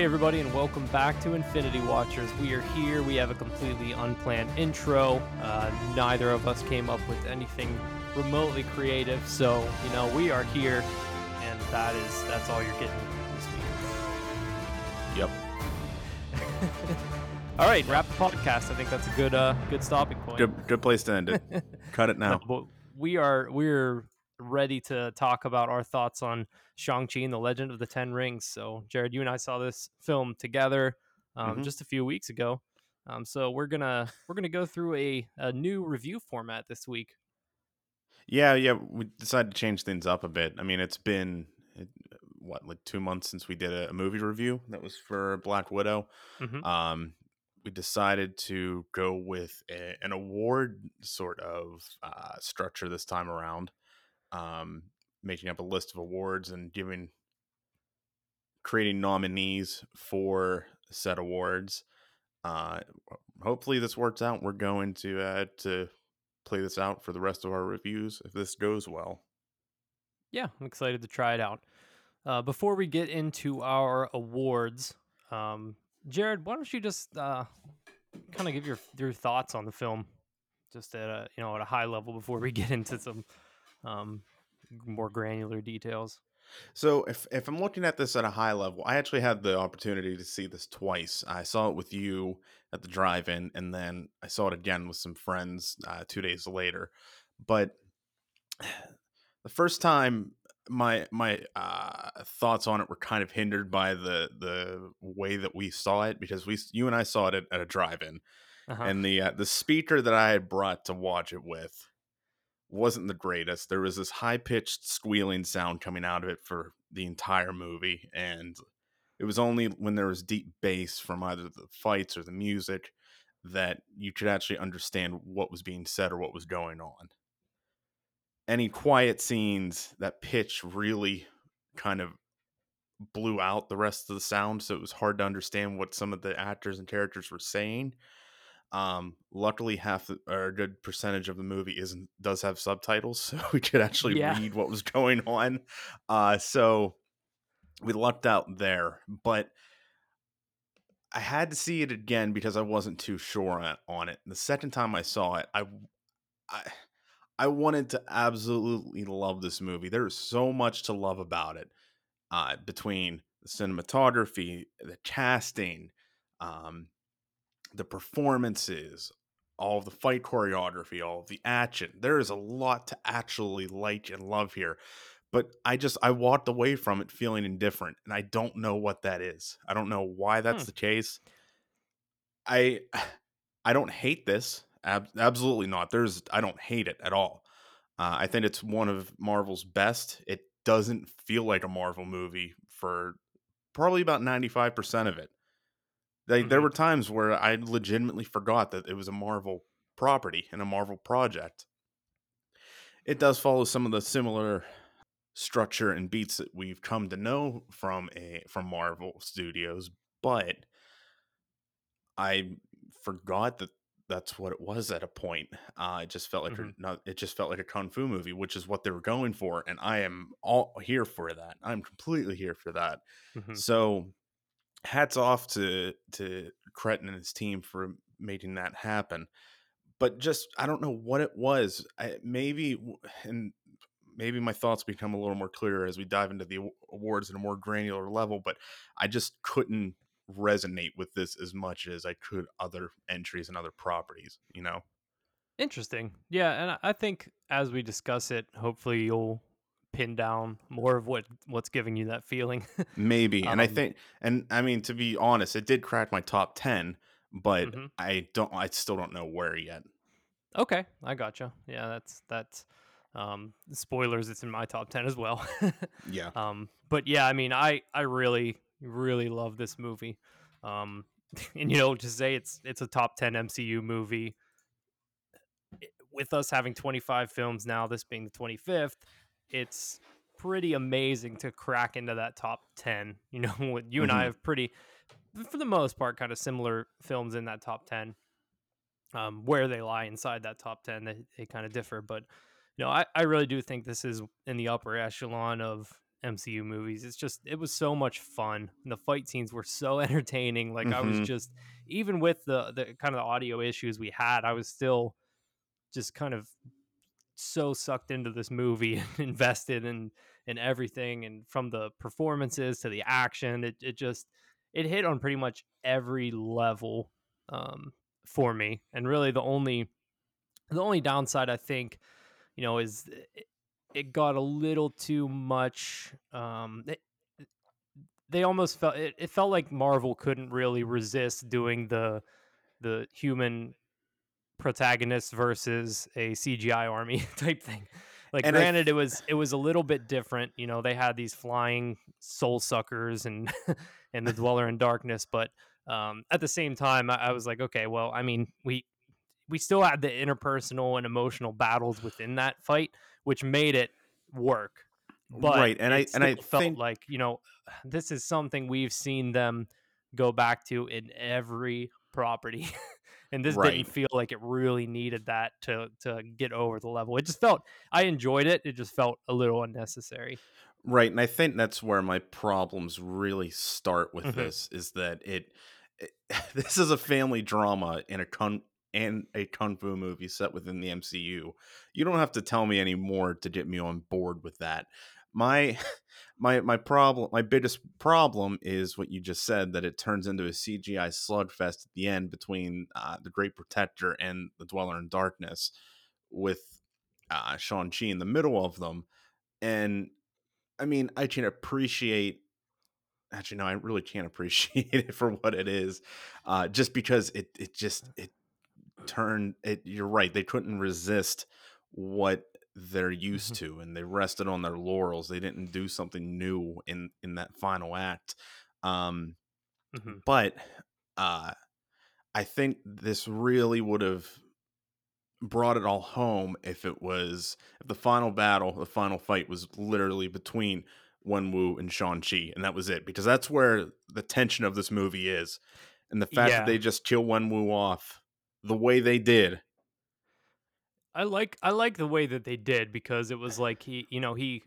Hey, everybody, and welcome back to Infinity Watchers. We are here. We have a completely unplanned intro. Uh, neither of us came up with anything remotely creative, so you know we are here, and that is that's all you're getting this week. Yep. all right, wrap the podcast. I think that's a good uh good stopping point. Good good place to end it. Cut it now. But we are we're ready to talk about our thoughts on Shang-Chi and the Legend of the Ten Rings. So, Jared, you and I saw this film together um, Mhm. just a few weeks ago. Um, so we're gonna we're gonna go through a, a new review format this week. Yeah, yeah. We decided to change things up a bit. I mean, it's been what like two months since we did a, movie review that was for Black Widow. Mhm. Um, we decided to go with a, an award sort of uh, structure this time around, um, making up a list of awards and giving creating nominees for said awards. Uh, hopefully this works out. We're going to uh, to play this out for the rest of our reviews if this goes well. Yeah, I'm excited to try it out. Uh, before we get into our awards, um, Jared, why don't you just uh, kind of give your your thoughts on the film, just at a you know at a high level before we get into some um, more granular details. So if if I'm looking at this at a high level, I actually had the opportunity to see this twice. I saw it with you at the drive-in, and then I saw it again with some friends uh, two days later. But the first time, my my uh, thoughts on it were kind of hindered by the the way that we saw it because we you and I saw it at, at a drive-in, Uh-huh. and the uh, the speaker that I had brought to watch it with wasn't the greatest. There was this high pitched squealing sound coming out of it for the entire movie, and it was only when there was deep bass from either the fights or the music that you could actually understand what was being said or what was going on. Any quiet scenes, that pitch really kind of blew out the rest of the sound, so it was hard to understand what some of the actors and characters were saying. Um, luckily, half the, or a good percentage of the movie isn't does have subtitles, so we could actually Yeah. read what was going on. Uh, so we lucked out there, but I had to see it again because I wasn't too sure on, on it. The second time I saw it, I, I, I wanted to absolutely love this movie. There is so much to love about it, uh, between the cinematography, the casting, um, the performances, all of the fight choreography, all of the action. There is a lot to actually like and love here. But I just I walked away from it feeling indifferent, and I don't know what that is. I don't know why that's Hmm. the case. I I don't hate this. Ab- absolutely not. There's I don't hate it at all. Uh, I think it's one of Marvel's best. It doesn't feel like a Marvel movie for probably about 95% of it. Like there Mhm. were times where I legitimately forgot that it was a Marvel property and a Marvel project. It does follow some of the similar structure and beats that we've come to know from a from Marvel Studios, but I forgot that that's what it was at a point. Uh, it just felt like a, Mhm. not, it just felt like a kung fu movie, which is what they were going for, and I am all here for that. I'm completely here for that. Mhm. So, hats off to to Cretton and his team for making that happen. But just I don't know what it was. I, maybe and maybe my thoughts become a little more clear as we dive into the awards at a more granular level. But I just couldn't resonate with this as much as I could other entries and other properties. You know. Interesting. Yeah, and I think as we discuss it, hopefully you'll pin down more of what what's giving you that feeling. Maybe. And I Um, think and I mean to be honest, it did crack my top 10, but Mhm. I don't I still don't know where yet. Okay, I gotcha. Yeah, that's that's um spoilers, it's in my top 10 as well. Yeah. um but yeah, I mean, I I really really love this movie. Um and you know, to say it's it's a top 10 MCU movie with us having 25 films now, this being the 25th, it's pretty amazing to crack into that top 10. You know, what you and I Mhm. have pretty for the most part kind of similar films in that top 10 um, where they lie inside that top 10 they, they kind of differ but you know I, I really do think this is in the upper echelon of MCU movies. It's just it was so much fun. And the fight scenes were so entertaining. Like I was Mhm. just even with the the kind of the audio issues we had, I was still just kind of so sucked into this movie and invested in in everything and from the performances to the action it, it just it hit on pretty much every level um, for me. And really the only the only downside i think you know is it, it got a little too much um it, they almost felt it, it felt like marvel couldn't really resist doing the the human protagonist versus a CGI army type thing. Like And I granted it was it was a little bit different, you know, they had these flying soul suckers and and the dweller in darkness, but um at the same time I, I was like, okay, well, I mean, we we still had the interpersonal and emotional battles within that fight, which made it work. But right, and I and I felt think like, you know, this is something we've seen them go back to in every property. and this Right. didn't feel like it really needed that to to get over the level. It just felt I enjoyed it. It just felt a little unnecessary. Right, and I think that's where my problems really start with Mhm. this is that it, it this is a family drama in a kung and a kung fu movie set within the MCU. You don't have to tell me any more to get me on board with that. My my my problem my biggest problem is what you just said that it turns into a CGI slugfest at the end between uh, the Great Protector and the Dweller in Darkness with uh, Shang Chi in the middle of them, and I mean, I can appreciate. Actually, no, I really can't appreciate it for what it is, uh, just because it it just it turned it. You're right; they couldn't resist what they're used Mhm. to, and they rested on their laurels. They didn't do something new in in that final act. Um, Mhm. but uh, I think this really would have brought it all home if it was if the final battle, the final fight was literally between Wenwu and Shang-Chi, and that was it. Because that's where the tension of this movie is. And the fact Yeah. that they just kill Wenwu off the way they did. I like I like the way that they did because it was like he, you know, he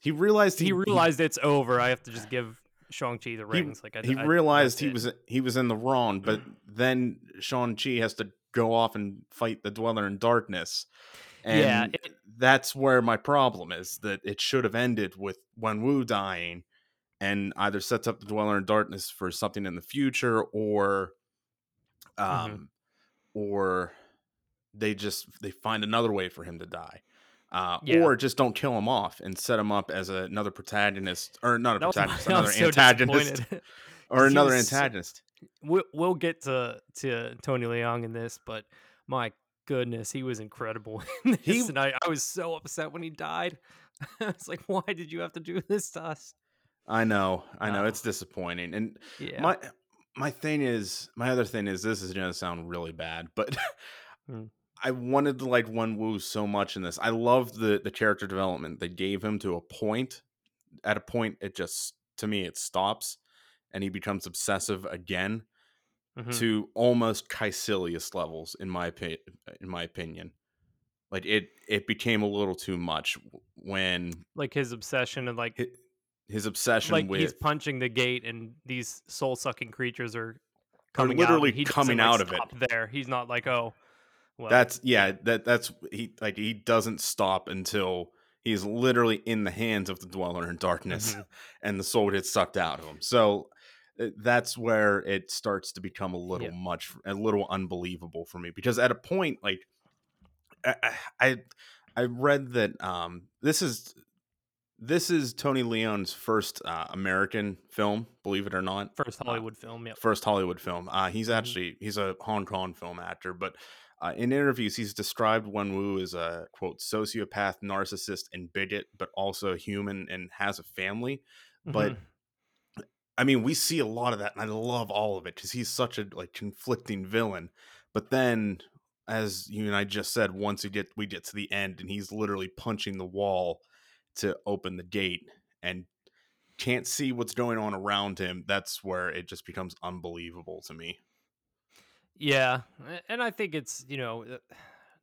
He realized he, he, realized it's over. I have to just give Shang-Chi the he, like I, he I- realized that's he was he was in the wrong, but then Shang-Chi has to go off and fight the Dweller in Darkness. And Yeah, it- that's where my problem is that it should have ended with Wenwu dying and either sets up the Dweller in Darkness for something in the future or um Mhm. or they just they find another way for him to die. Uh, Yeah. or just don't kill him off and set him up as a, another protagonist or not a That was my- protagonist, I another so antagonist or another was antagonist. we'll, we'll get to to Tony Leung in this, but my goodness, he was incredible in this, He- and I, I was so upset when he died. it's like, why did you have to do this to us? I know, I know, No. it's disappointing. And Yeah, my my thing is, my other thing is, this is gonna sound really bad, but Mm. I wanted to like Wen Wu so much in this. I loved the the character development they gave him to a point. At a point, it just to me it stops, and he becomes obsessive again Mhm. to almost Kaecilius levels, in my opinion. In my opinion, like it it became a little too much when like his obsession and like hi- his obsession like with he's punching the gate, and these soul sucking creatures are coming literally out. coming like, out of it. There, he's not like, oh, well, that's yeah that that's he like he doesn't stop until he's literally in the hands of the dweller in darkness Mhm. and the soul gets sucked out of him so uh, that's where it starts to become a little Yeah. much a little unbelievable for me because at a point like I, I I read that um this is this is Tony Leung's first uh, American film, believe it or not first Hollywood film. yeah. first Hollywood film. Uh, he's Mhm. actually he's a Hong Kong film actor, but uh, in interviews he's described Wen Wu as a quote sociopath, narcissist, and bigot, but also human and has a family. But Mhm. I mean, we see a lot of that, and I love all of it because he's such a like conflicting villain. But then, as you and I just said, once we get we get to the end, and he's literally punching the wall to open the gate and can't see what's going on around him. That's where it just becomes unbelievable to me. Yeah, and I think it's you know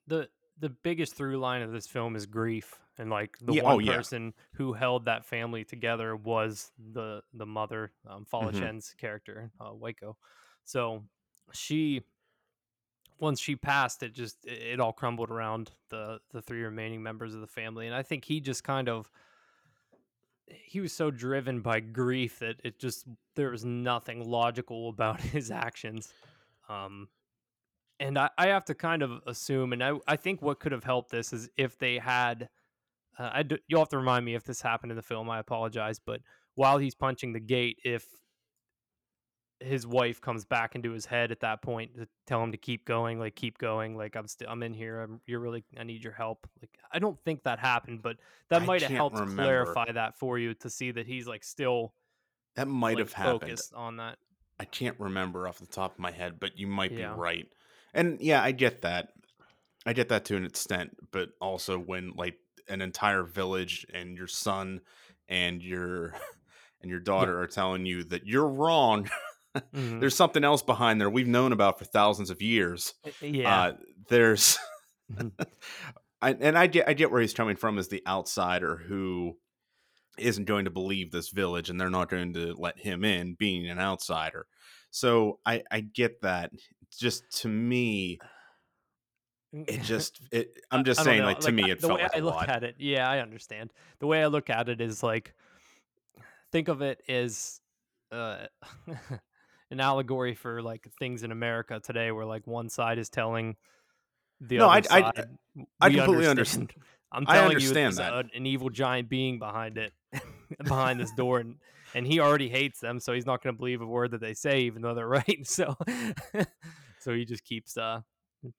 the- the biggest through line of this film is grief and like the Yeah, one oh, yeah. person who held that family together was the the mother um Fala Mhm. Character uh Waco so she once she passed it just it, it all crumbled around the the three remaining members of the family and I think he just kind of he was so driven by grief that it just there was nothing logical about his actions um and I, I have to kind of assume, and I, I think what could have helped this is if they had, uh, I d- you'll have to remind me if this happened in the film. I apologize, but while he's punching the gate, if his wife comes back into his head at that point to tell him to keep going, like keep going, like I'm still I'm in here, I'm you're really I need your help. Like I don't think that happened, but that might have helped remember. clarify that for you to see that he's like still That might like have happened. focused on that. I can't remember off the top of my head, but you might Yeah. be right. And yeah, I get that. I get that to an extent, but also when like an entire village and your son and your and your daughter are telling you that you're wrong. Mhm. There's something else behind there we've known about for thousands of years. yeah. Uh, there's Mhm. I, and I get I get where he's coming from as the outsider who isn't going to believe this village and they're not going to let him in being an outsider. So I I get that. Just to me it just it I'm just saying know, like to me it the felt way like I look lot. at it. Yeah, I understand. The way I look at it is like think of it as uh, an allegory for like things in America today, where like one side is telling the No, other I- I- side. I "We completely underst- understand." I'm I telling understand you, that. there's a- an evil giant being behind it, behind this door, and and he already hates them, so he's not going to believe a word that they say, even though they're right. So, so he just keeps uh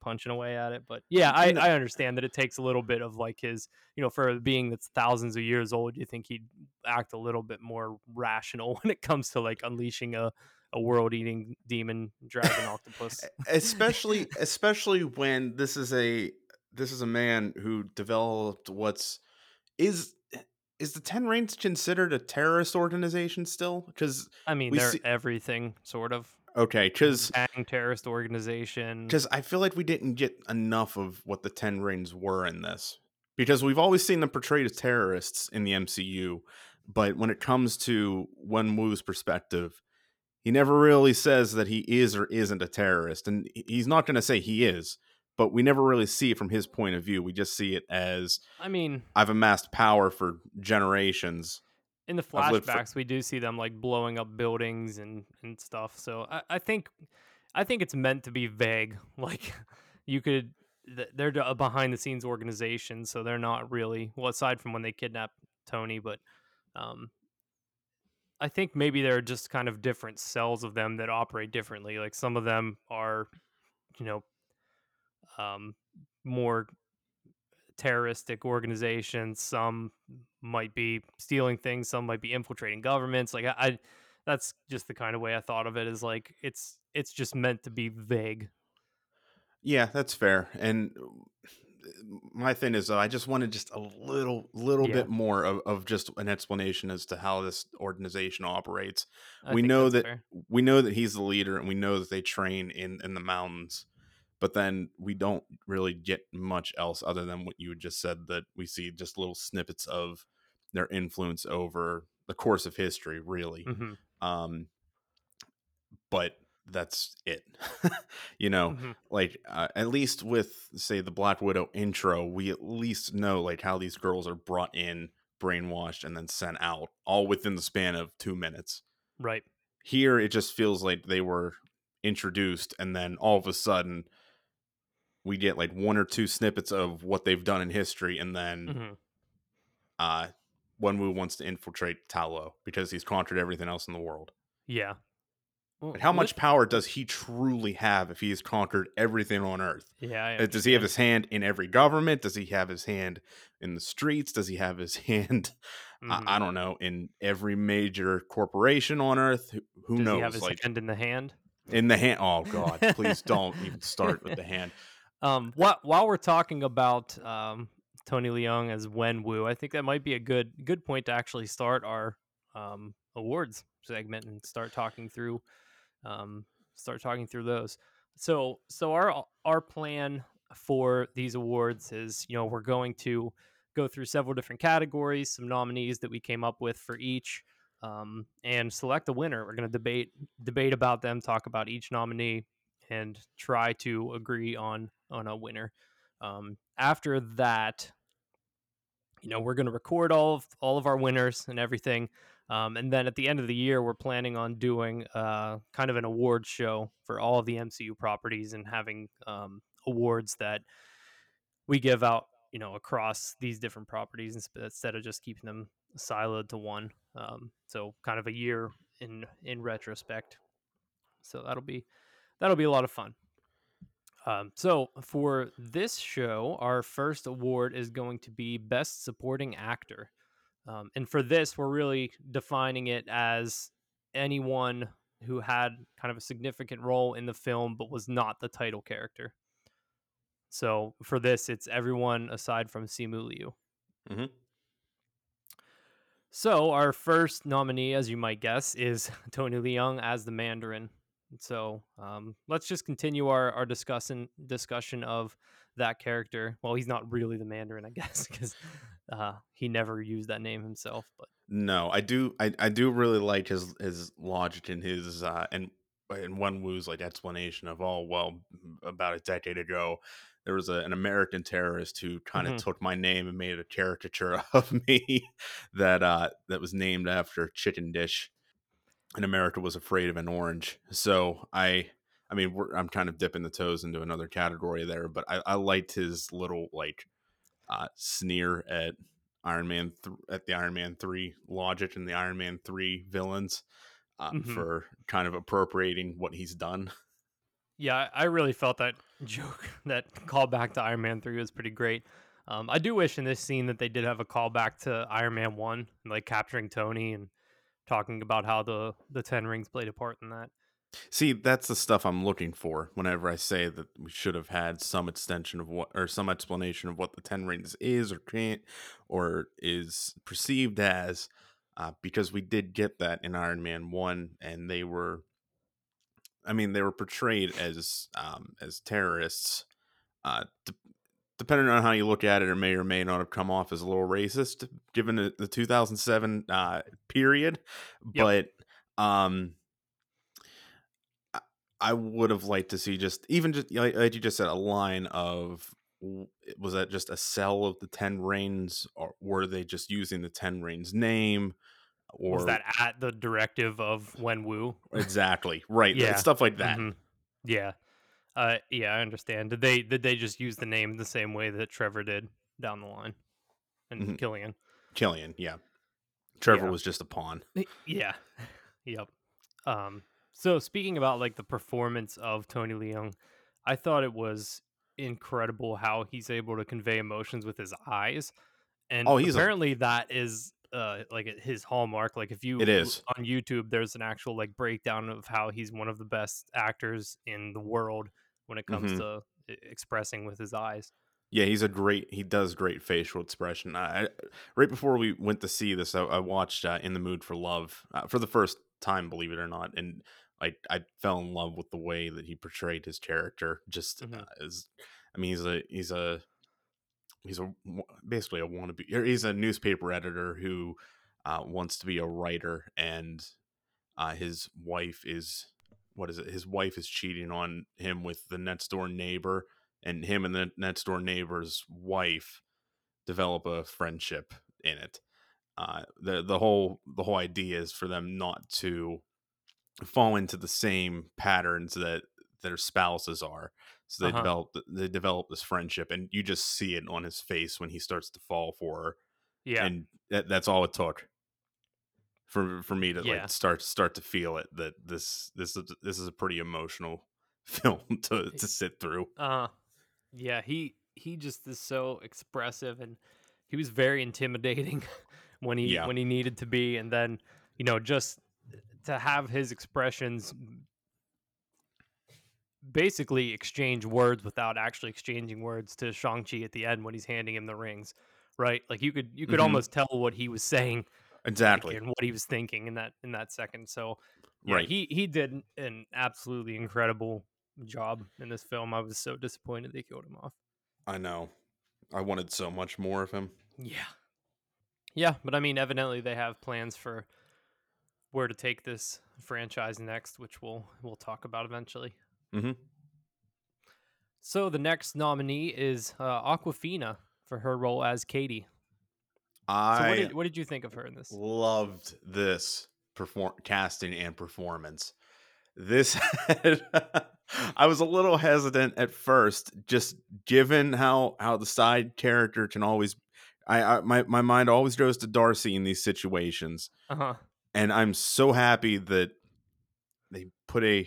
punching away at it. But yeah, I, I understand that it takes a little bit of like his, you know, for a being that's thousands of years old, you think he'd act a little bit more rational when it comes to like unleashing a, a world eating demon dragon octopus. especially especially when this is a this is a man who developed what's is is the Ten Rings considered a terrorist organization still? Because I mean, they're see- everything sort of. okay, because terrorist organization. because I feel like we didn't get enough of what the Ten Rings were in this because we've always seen them portrayed as terrorists in the MCU, but when it comes to Wen Wu's perspective, he never really says that he is or isn't a terrorist, and he's not going to say he is. But we never really see it from his point of view. We just see it as I mean, I've amassed power for generations. in the I've for- flashbacks we do see them like blowing up buildings and and stuff so i, I think i think it's meant to be vague like you could they're a behind the scenes organization so they're not really well aside from when they kidnap tony but um i think maybe there are just kind of different cells of them that operate differently like some of them are you know um more terroristic organizations some might be stealing things some might be infiltrating governments like I, I that's just the kind of way i thought of it is like it's it's just meant to be vague Yeah, that's fair. And uh, my thing is, though, I just wanted just a little, little Yeah. bit more of, of just an explanation as to how this organization operates. I we know that fair. we know that he's the leader, and we know that they train in in the mountains. But then we don't really get much else other than what you just said. That we see just little snippets of their influence over the course of history, really. Mhm, Um, but that's it. you know, mhm. like uh, at least with say the Black Widow intro, we at least know like how these girls are brought in, brainwashed, and then sent out, all within the span of two minutes. right Here, it just feels like they were introduced, and then all of a sudden, we get like one or two snippets of what they've done in history, and then mhm. uh, Wenwu wants to infiltrate Ta Lo because he's conquered everything else in the world. yeah Well, But how much power does he truly have if he has conquered everything on Earth? yeah Uh, Does he have his hand in every government? Does he have his hand in the streets? Does he have his hand, Mhm. I, I don't know, in every major corporation on Earth? Who, who Does knows? he have his like hand in the hand in the hand. Oh God, please don't even start with the hand. Um, while while we're talking about um, Tony Leung as Wen Wu, I think that might be a good good point to actually start our um, awards segment and start talking through um, start talking through those. So so our our plan for these awards is you know we're going to go through several different categories, some nominees that we came up with for each, um, and select a winner. We're going to debate debate about them, talk about each nominee, and try to agree on on a winner. Um, after that, you know, we're going to record all of all of our winners and everything. Um, and then at the end of the year, we're planning on doing uh, kind of an award show for all of the MCU properties and having um, awards that we give out, you know, across these different properties instead of just keeping them siloed to one. Um, so kind of a year in in retrospect. So that'll be that'll be a lot of fun. Um, so for this show, our first award is going to be Best Supporting Actor. Um, and for this, we're really defining it as anyone who had kind of a significant role in the film but was not the title character. So for this, it's everyone aside from Simu Liu. Mm-hmm. So our first nominee, as you might guess, is Tony Leung as the Mandarin. So um, let's just continue our our discussion discussion of that character. Well, he's not really the Mandarin, I guess, because uh, he never used that name himself. But no, I do, I, I do really like his his logic and his uh, and and Wenwu's like explanation of oh well, about a decade ago, there was a, an American terrorist who kind of mm-hmm. took my name and made a caricature of me that uh, that was named after chicken dish, and America was afraid of an orange. So I I mean, I'm kind of dipping the toes into another category there, but I, I liked his little like uh, sneer at Iron Man th- at the Iron Man three logic and the Iron Man three villains uh, mm-hmm. for kind of appropriating what he's done. Yeah, I really felt that joke, that callback to Iron Man three was pretty great. Um, I do wish in this scene that they did have a callback to Iron Man one, like capturing Tony and talking about how the the Ten Rings played a part in that. See, that's the stuff I'm looking for whenever I say that we should have had some extension of what or some explanation of what the Ten Rings is or can't or is perceived as, uh, because we did get that in Iron Man One, and they were, I mean, they were portrayed as um, as terrorists. Uh, d- depending on how you look at it, it may or may not have come off as a little racist given the, the 2007 uh, period, yep. but um I would have liked to see just even just like, like you just said a line of was that just a cell of the ten rings or were they just using the ten rings name or was that at the directive of Wenwu? Exactly right. yeah, stuff like that. Mm-hmm. Yeah, uh, yeah, I understand. Did they did they just use the name the same way that Trevor did down the line and mm-hmm. Killian? Killian, yeah. Trevor yeah. was just a pawn. Yeah. yep. Um, so speaking about like the performance of Tony Leung, I thought it was incredible how he's able to convey emotions with his eyes. And oh, he's apparently a... that is uh like his hallmark. Like if you it is on YouTube, there's an actual like breakdown of how he's one of the best actors in the world when it comes mm-hmm. to expressing with his eyes. Yeah, he's a great. He does great facial expression. I, right before we went to see this, I, I watched uh, "In the Mood for Love" uh, for the first time, believe it or not, and I I fell in love with the way that he portrayed his character. Just mm-hmm. uh, as I mean, he's a he's a he's a basically a wannabe. He's a newspaper editor who uh, wants to be a writer, and uh, his wife is what is it? His wife is cheating on him with the next door neighbor, and him and the next door neighbor's wife develop a friendship in it. Uh, the the whole the whole idea is for them not to fall into the same patterns that their spouses are. So they uh-huh. develop they develop this friendship, and you just see it on his face when he starts to fall for her. Yeah, and that, that's all it took for for me to yeah. like start start to feel it that this this is this is a pretty emotional film to to sit through. Uh yeah, he he just is so expressive and he was very intimidating when he yeah. when he needed to be and then you know just to have his expressions basically exchange words without actually exchanging words to Shang-Chi at the end when he's handing him the rings, right? Like you could you could mm-hmm. almost tell what he was saying exactly and what he was thinking in that in that second. So yeah, right. he he did an absolutely incredible job in this film. I was so disappointed they killed him off. I know. I wanted so much more of him. Yeah. Yeah, but I mean, evidently they have plans for where to take this franchise next, which we'll we'll talk about eventually. Mm-hmm. So the next nominee is uh, Awkwafina for her role as Katie. So I what did, what did you think of her in this? loved this perform casting and performance. This had, I was a little hesitant at first, just given how how the side character can always. I, I my my mind always goes to Darcy in these situations, Uh huh. and I'm so happy that they put a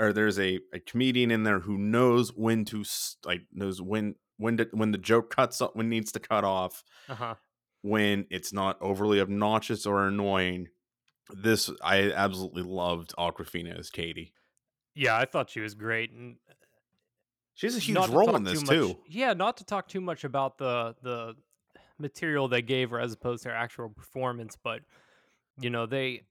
or there's a, a comedian in there who knows when to like knows when when to, when the joke cuts up when needs to cut off Uh huh. when it's not overly obnoxious or annoying. This I absolutely loved Awkwafina as Katie. Yeah, I thought she was great, and She has a huge role in this too too. much- Yeah, not to talk too much about the the material they gave her as opposed to her actual performance, but you know they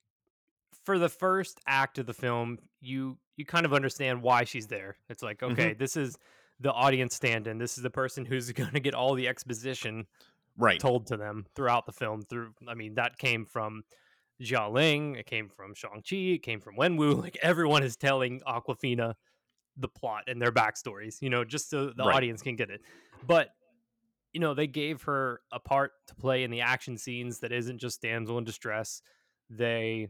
for the first act of the film, you you kind of understand why she's there. It's like, Mm-hmm. okay, this is the audience stand-in. This is the person who's going to get all the exposition Right. told to them throughout the film. Through, I mean, that came from Xialing, it came from Shang Chi, it came from Wenwu. Like everyone is telling Awkwafina the plot and their backstories, you know, just so the Right. audience can get it. But you know, they gave her a part to play in the action scenes that isn't just damsel in distress. They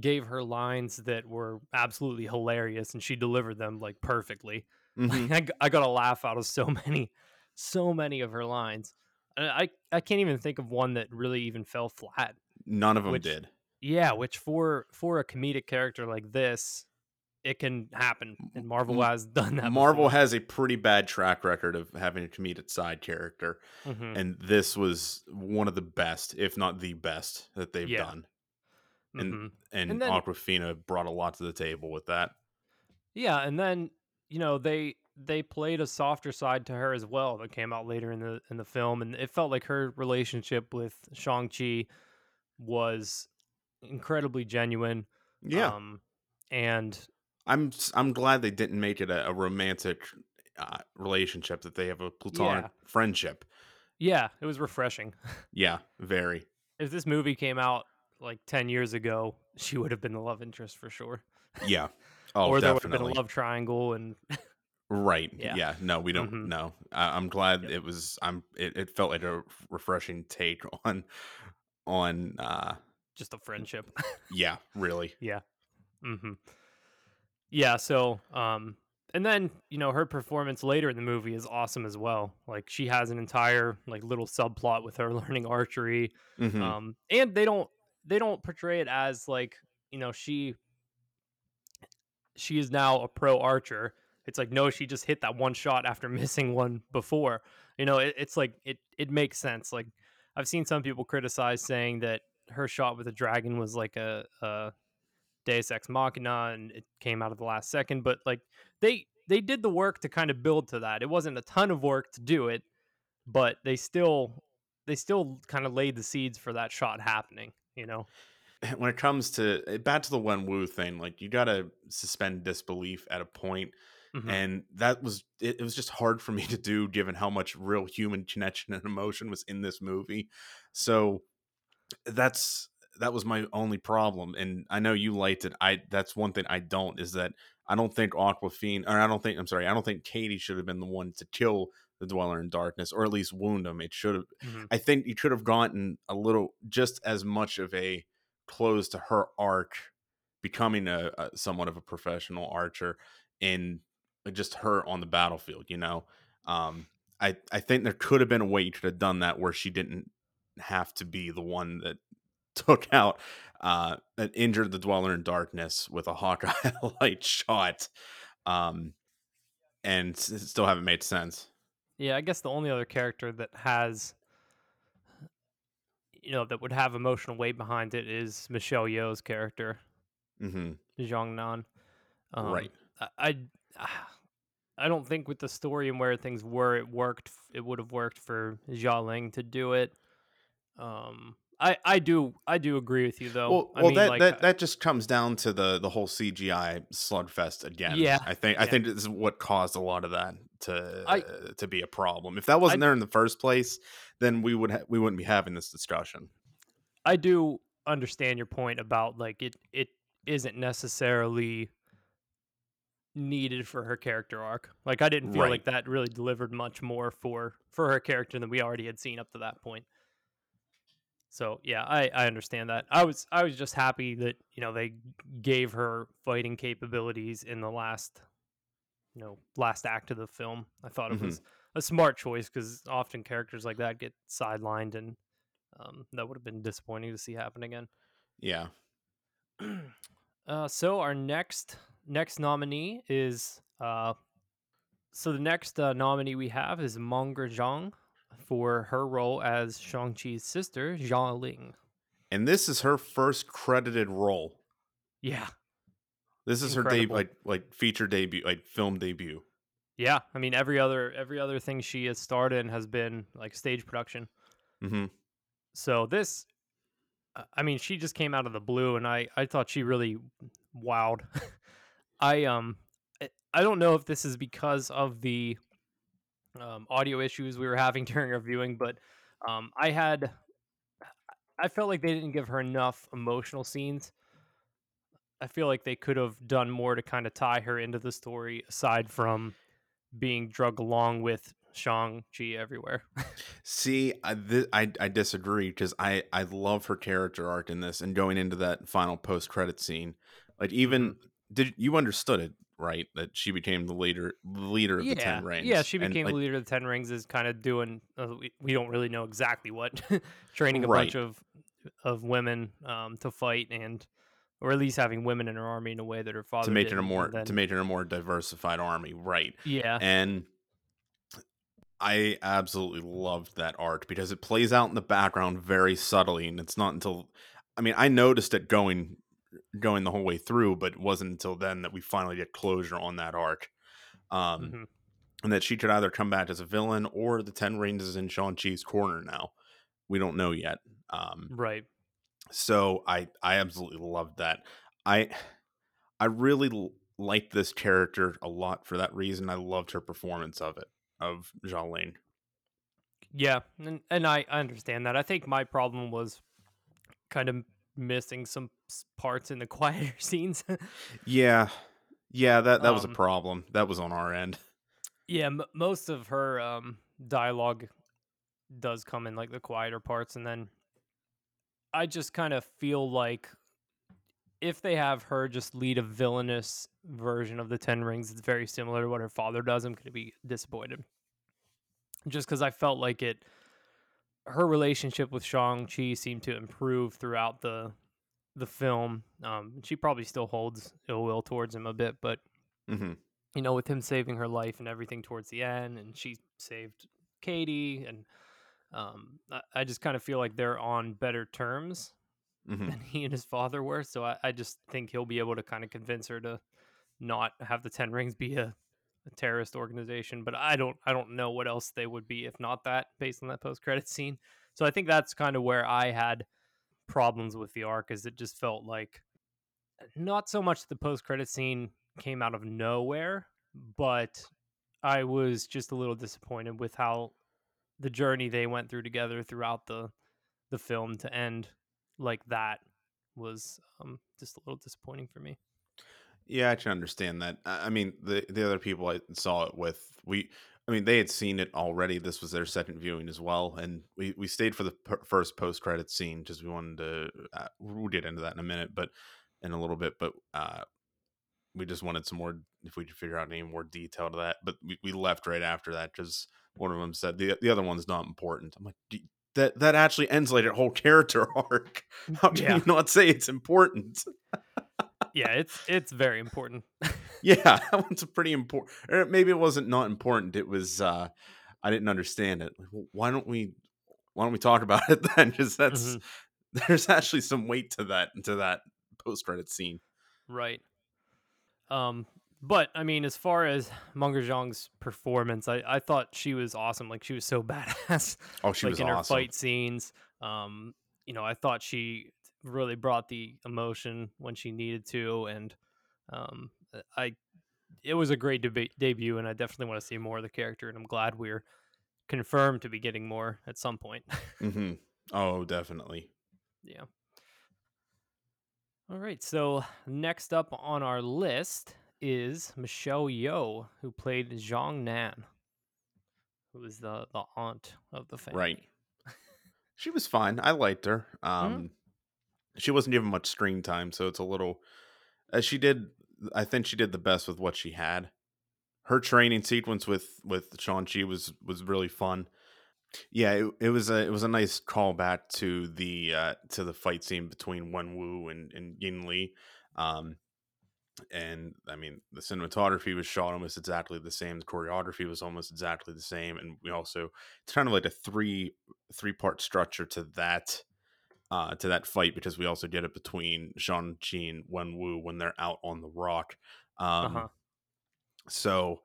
gave her lines that were absolutely hilarious, and she delivered them like perfectly. Mhm. I, g- I got a laugh out of so many, so many of her lines. And I I can't even think of one that really even fell flat. None of them Which- did. Yeah, which for for a comedic character like this, it can happen, and Marvel has done that. Marvel before. has a pretty bad track record of having a comedic side character, Mhm, and this was one of the best, if not the best, that they've Yeah. done. And- mhm. And, And then- Awkwafina brought a lot to the table with that. Yeah, and then you know they they played a softer side to her as well that came out later in the in the film, and it felt like her relationship with Shang Chi was incredibly genuine. Yeah, um, and I'm I'm glad they didn't make it a, a romantic uh, relationship. That they have a platonic Yeah. friendship. yeah, it was refreshing. Yeah, very. if this movie came out like ten years ago, she would have been the love interest for sure, Yeah. Oh, or there would have been a love triangle, and Right. Yeah. Yeah. No, we don't Mhm. know. I, I'm glad Yep. it was. I'm. It, it felt like a refreshing take on, on. uh just a friendship. Yeah. Really. Yeah. Mm-hmm. Yeah. So, um, and then you know her performance later in the movie is awesome as well. Like she has an entire like little subplot with her learning archery, Mhm. um, and they don't they don't portray it as like you know she she is now a pro archer. It's like no, she just hit that one shot after missing one before. You know, it, it's like it it makes sense. Like I've seen some people criticize saying that her shot with the dragon was like a, a Deus Ex Machina and it came out of the last second, but like they they did the work to kind of build to that. It wasn't a ton of work to do it, but they still they still kind of laid the seeds for that shot happening. You know. when it comes to eh, back to the Wen Wu thing, like you gotta suspend disbelief at a point, Mhm. and that was it, it was just hard for me to do given how much real human connection and emotion was in this movie. So that's that was my only problem, and I know you liked it. I that's one thing I don't is that I don't think Awkwafina, or I don't think I'm sorry, I don't think Katie should have been the one to kill the Dweller in Darkness, or at least wound him. It should have. Mhm. I think you could have gotten a little, just as much of a close to her arc, becoming a, a somewhat of a professional archer, in just her on the battlefield. You know, um, I I think there could have been a way you could have done that where she didn't have to be the one that took out uh that injured the dweller in darkness with a hawkeye light shot um and still haven't made sense Yeah, I guess the only other character that has you know that would have emotional weight behind it is Michelle Yeoh's character, hmm Zhang Nan. Um, right I, I I don't think with the story and where things were, it worked. It would have worked for Xialing to do it. Um, I I do I do agree with you though. well, I well mean, that, like, that uh, that just comes down to the the whole CGI slugfest again. Yeah, I think I think this is what caused a lot of that to I- uh, to be a problem. If that wasn't I- there in the first place, then we would ha- we wouldn't be having this discussion. I do understand your point about like it it isn't necessarily needed for her character arc. Like I didn't feel Right. like that really delivered much more for for her character than we already had seen up to that point. So yeah, I I understand that. I was I was just happy that you know they gave her fighting capabilities in the last you know last act of the film. I thought it Mhm. was a smart choice because often characters like that get sidelined and um, that would have been disappointing to see happen again. Yeah. uh, so our next next nominee is uh, so the next uh, nominee we have is Meng'er Zhang for her role as Shang Chi's sister, Xialing. And this is her first credited role. Yeah, This is her debut, like like feature debut, like film debut. yeah. I mean, every other every other thing she has starred in has been like stage production. hmm So this, uh, I mean, she just came out of the blue, and I I thought she really wowed. I um I- I don't know if this is because of the um, audio issues we were having during our viewing, but um, I had I felt like they didn't give her enough emotional scenes. I feel like they could have done more to kind of tie her into the story aside from being drug along with Shang Chi everywhere. See, I, th- I I disagree because I I love her character arc in this, and going into that final post credit scene, like even Mm-hmm. did you understood it right that she became the leader the leader of yeah, the Ten Rings? yeah, she and, became like, the leader of the Ten Rings. Is kind of doing. Uh, we, we don't really know exactly what, training a Right. bunch of of women um, to fight, and or at least having women in her army in a way that her father to make it a more then- to make it a more diversified army, right? yeah, And I absolutely loved that arc because it plays out in the background very subtly, and it's not until I mean I noticed it going going the whole way through, but it wasn't until then that we finally get closure on that arc. Um, mhm, and that she could either come back as a villain or the Ten Rings is in Shang Chi's corner now. We don't know yet. Um, right. So I I absolutely loved that. I I really l- liked this character a lot for that reason. I loved her performance of it of Ling. Yeah, and and I, I understand that. I think my problem was kind of missing some parts in the quieter scenes. Yeah, yeah that that was a Um, problem. That was on our end. yeah, m- most of her um, dialogue does come in like the quieter parts, and then I just kind of feel like if they have her just lead a villainous version of the Ten Rings, it's very similar to what her father does. I'm going to be disappointed, just because I felt like it. Her relationship with Shang Chi seemed to improve throughout the the film. Um, she probably still holds ill will towards him a bit, but hmm you know, with him saving her life and everything towards the end, and she saved Katie, and um, I, I just kind of feel like they're on better terms hmm than he and his father were. So I, I just think he'll be able to kind of convince her to not have the Ten Rings be a, a terrorist organization. But I don't, I don't know what else they would be if not that, based on that post credit scene. So I think that's kind of where I had problems with the arc, is it just felt like not so much the post credit scene came out of nowhere, but I was just a little disappointed with how the journey they went through together throughout the the film to end like that was um, just a little disappointing for me. Yeah, I can understand that. I mean, the the other people I saw it with, we, I mean, they had seen it already. This was their second viewing as well, and we we stayed for the first post credit scene because we wanted to. Uh, we'll get into that in a minute, but in a little bit, but uh, we just wanted some more. If we could figure out any more detail to that, but we, we left right after that because one of them said the the other one's not important. I'm like. That, that actually ends like a whole character arc. How can Yeah. you not say it's important? yeah, it's it's very important. Yeah, that one's a pretty important. Or maybe it wasn't not important. It was uh I didn't understand it. Like, well, why don't we why don't we talk about it then? Because that's Mhm. there's actually some weight to that to that post credit scene. Right. Um, but I mean, as far as Meng'er Zhang's performance, I, I thought she was awesome. Like she was so badass. Oh, she like was in awesome. her fight scenes. Um, you know, I thought she really brought the emotion when she needed to, and um, I it was a great deba- debut, and I definitely want to see more of the character. And I'm glad we're confirmed to be getting more at some point. mm-hmm. Oh, definitely. yeah. All right. So next up on our list is Michelle Yeoh, who played Zhang Nan, who is the the aunt of the family. Right. She was fine. I liked her. Um, she wasn't given much screen time, so it's a little. As she did, I think she did the best with what she had. Her training sequence with with Shang Chi was was really fun. Yeah, it, it was a it was a nice callback to the uh, to the fight scene between Wen Wu and and Ying Li. Um, and I mean, the cinematography was shot almost exactly the same. The choreography was almost exactly the same, and we also it's kind of like a three three part structure to that uh, to that fight because we also get it between Chi and Wen Wu when they're out on the rock. Um, Uh-huh. So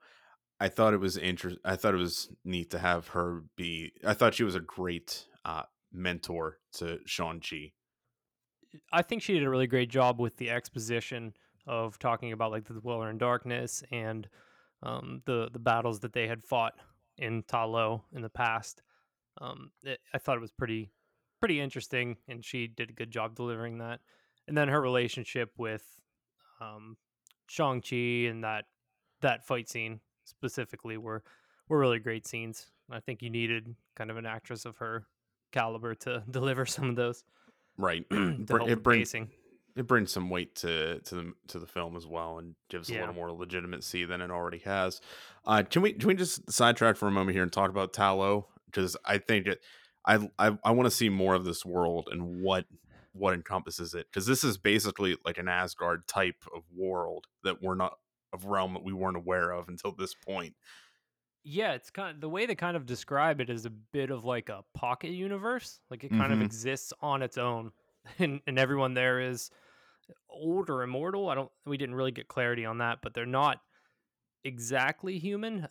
I thought it was interest. I thought it was neat to have her be. I thought she was a great uh, mentor to Shang Chi. I think she did a really great job with the exposition of talking about like the Dweller in Darkness and um, the the battles that they had fought in Ta Lo in the past. Um, it, I thought it was pretty pretty interesting, and she did a good job delivering that. And then her relationship with um, Shang Chi and that that fight scene specifically were were really great scenes. I think you needed kind of an actress of her caliber to deliver some of those Right. to Br- help it brings pacing. It brings some weight to to the to the film as well, and gives a little more legitimacy than it already has. Uh, can we can we just sidetrack for a moment here and talk about Ta Lo? Because I think it, I I, I want to see more of this world and what what encompasses it. Because this is basically like an Asgard type of world that we're not of realm that we weren't aware of until this point. Yeah, it's kind the way they kind of describe it is a bit of like a pocket universe. Like it kind of Mhm. exists on its own, and and everyone there is old or immortal. I don't. We didn't really get clarity on that, but they're not exactly human.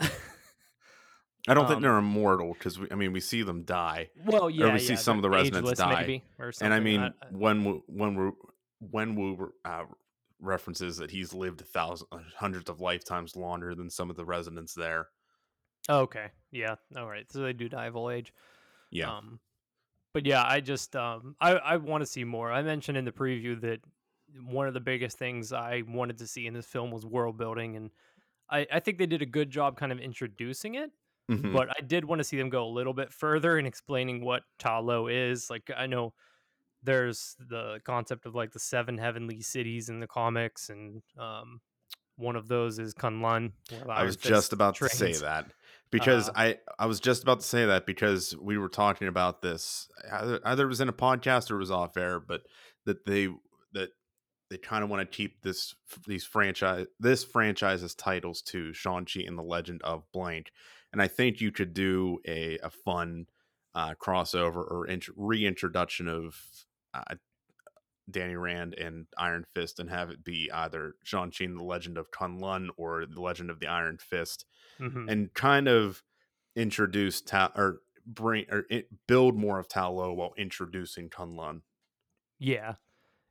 I don't think Um, they're immortal because we, I mean we see them die, well, yeah, we see some of the residents die. maybe, or and I mean when when Wu- when Wu uh, references that he's lived a thousand hundreds of lifetimes longer than some of the residents there. oh, okay, yeah, all right. So they do die of old age. Yeah, Um, but yeah, I just um, I I want to see more. I mentioned in the preview that one of the biggest things I wanted to see in this film was world building, and I I think they did a good job kind of introducing it. Mhm. But I did want to see them go a little bit further in explaining what Ta Lo is. Like I know there's the concept of like the seven heavenly cities in the comics, and um, one of those is Kunlun. I was just about to say that because Uh, I I was just about to say that because we were talking about this either, either it was in a podcast or it was off air, but that they they kind of want to keep this these franchise this franchise's titles to Shang Chi and the Legend of Blank, and I think you could do a a fun uh, crossover or int- reintroduction of uh, Danny Rand and Iron Fist and have it be either Shang Chi and the Legend of Kunlun or the Legend of the Iron Fist mhm. and kind of introduce Ta- or bring or it, build more of Ta Lo while introducing Kunlun. Yeah.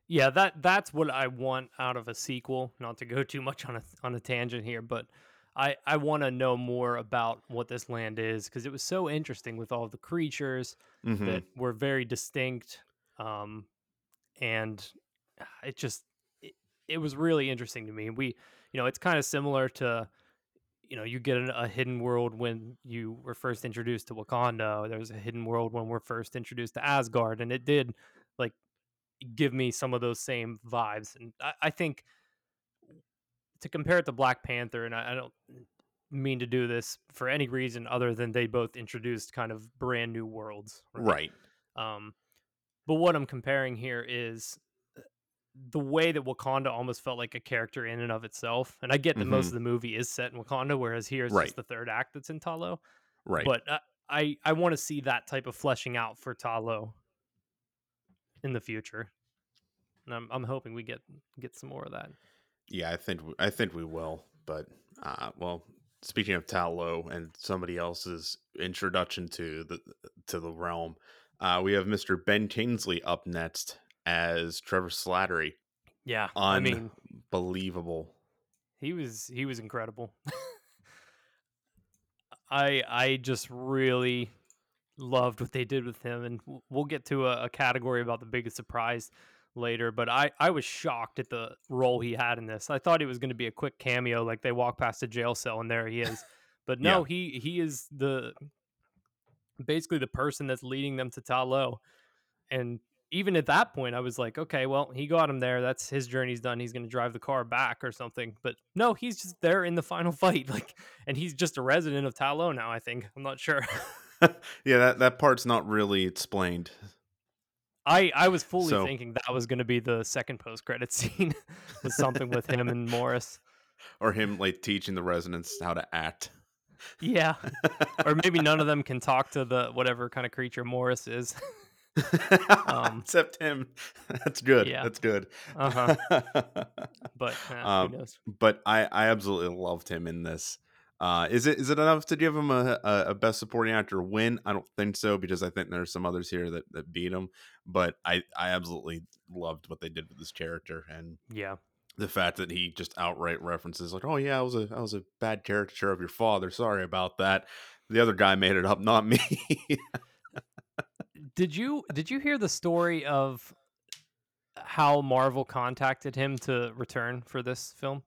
Yeah, that that's what I want out of a sequel. Not to go too much on a on a tangent here, but I I want to know more about what this land is because it was so interesting with all the creatures Mhm. that were very distinct, um, and it just it, it was really interesting to me. We, you know, it's kind of similar to, you know, you get a, a hidden world when you were first introduced to Wakanda. There's a hidden world when we're first introduced to Asgard, and it did like give me some of those same vibes. And I, I think to compare it to Black Panther, and I, I don't mean to do this for any reason other than they both introduced kind of brand new worlds. Right. Um, but what I'm comparing here is uh, the way that Wakanda almost felt like a character in and of itself. And I get that most Mhm. of the movie is set in Wakanda, whereas here it's Right. just the third act that's in Ta Lo. Right. But I I want to see that type of fleshing out for Ta Lo in the future. And I'm I'm hoping we get get some more of that. yeah, I think I think we will. But uh, well, speaking of Ta Lo and somebody else's introduction to the to the realm, uh, we have Mr. Ben Kingsley up next as Trevor Slattery. Yeah, I mean, Unbelievable. he was he was incredible. I I just really loved what they did with him, and we'll get to a, a category about the biggest surprise later. But I I was shocked at the role he had in this. I thought it was going to be a quick cameo, like they walk past a jail cell and there he is. But no, Yeah. he he is the basically the person that's leading them to Ta Lo. And even at that point, I was like, okay, well, he got him there. That's his journey's done. He's going to drive the car back or something. But no, he's just there in the final fight. Like, and he's just a resident of Ta Lo now. I think I'm not sure. yeah, that that part's not really explained. I I was fully So- thinking that was going to be the second post credit scene was something with him and Morris. Or him like teaching the residents how to act. Yeah, or maybe none of them can talk to the whatever kind of creature Morris is. Um, Except him. That's good. yeah. That's good. Uh huh. But uh, Um, who knows? but I, I absolutely loved him in this. Uh, is it is it enough to give him a, a, best supporting actor win? I don't think so because I think there's some others here that, that beat him. But I, I absolutely loved what they did with this character and Yeah. the fact that he just outright references like, "Oh yeah, I was a I was a bad caricature of your father. Sorry about that." The other guy made it up, not me. Did you did you hear the story of how Marvel contacted him to return for this film?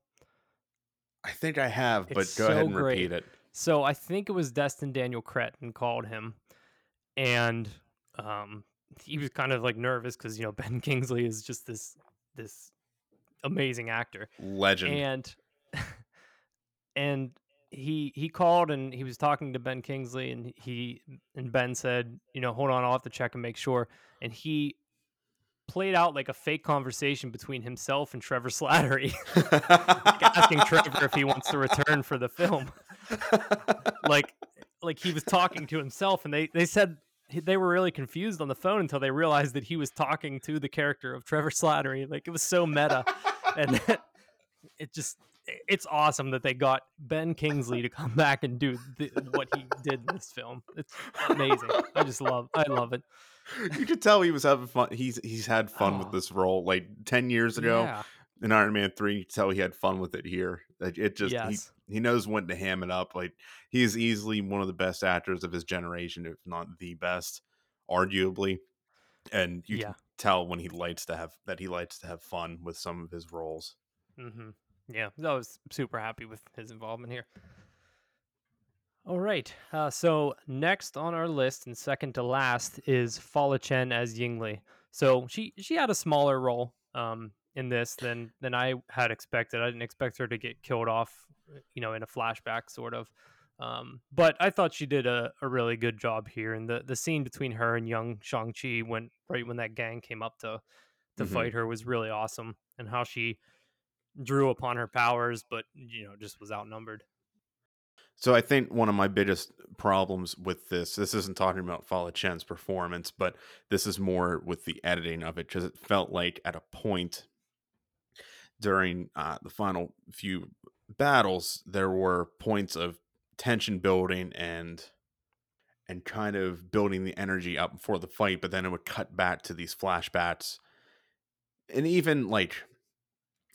I think I have, but It's go ahead so and great. repeat it. So I think it was Destin Daniel Cretton called him, and um, he was kind of like nervous because you know Ben Kingsley is just this this amazing actor, Legend. and and he he called and he was talking to Ben Kingsley, and he and Ben said, you know, hold on, I'll have to check and make sure, and he played out like a fake conversation between himself and Trevor Slattery, asking Trevor if he wants to return for the film. Like like he was talking to himself and they they said they were really confused on the phone until they realized that he was talking to the character of Trevor Slattery. Like it was so meta. And it just it's awesome that they got Ben Kingsley to come back and do the, what he did in this film. It's amazing. I just love I love it you could tell he was having fun. He's he's had fun Oh. with this role. Like ten years ago yeah in Iron Man three, you could tell he had fun with it here. Like, It just yes he he knows when to ham it up. Like he is easily one of the best actors of his generation, if not the best, arguably. And you yeah can tell when he likes to have that he likes to have fun with some of his roles. hmm Yeah, I was super happy with his involvement here. All right. Uh, so next on our list and second to last is Fala Chen as Yingli. So she she had a smaller role um, in this than than I had expected. I didn't expect her to get killed off, you know, in a flashback sort of. Um, but I thought she did a, a really good job here. And the, the scene between her and young Shang Chi when right when that gang came up to to Mhm. fight her was really awesome, and how she drew upon her powers, but you know, just was outnumbered. So I think one of my biggest problems with this, this isn't talking about Fala Chen's performance, but this is more with the editing of it because it felt like at a point during uh, the final few battles there were points of tension building and and kind of building the energy up before the fight, but then it would cut back to these flashbacks, and even like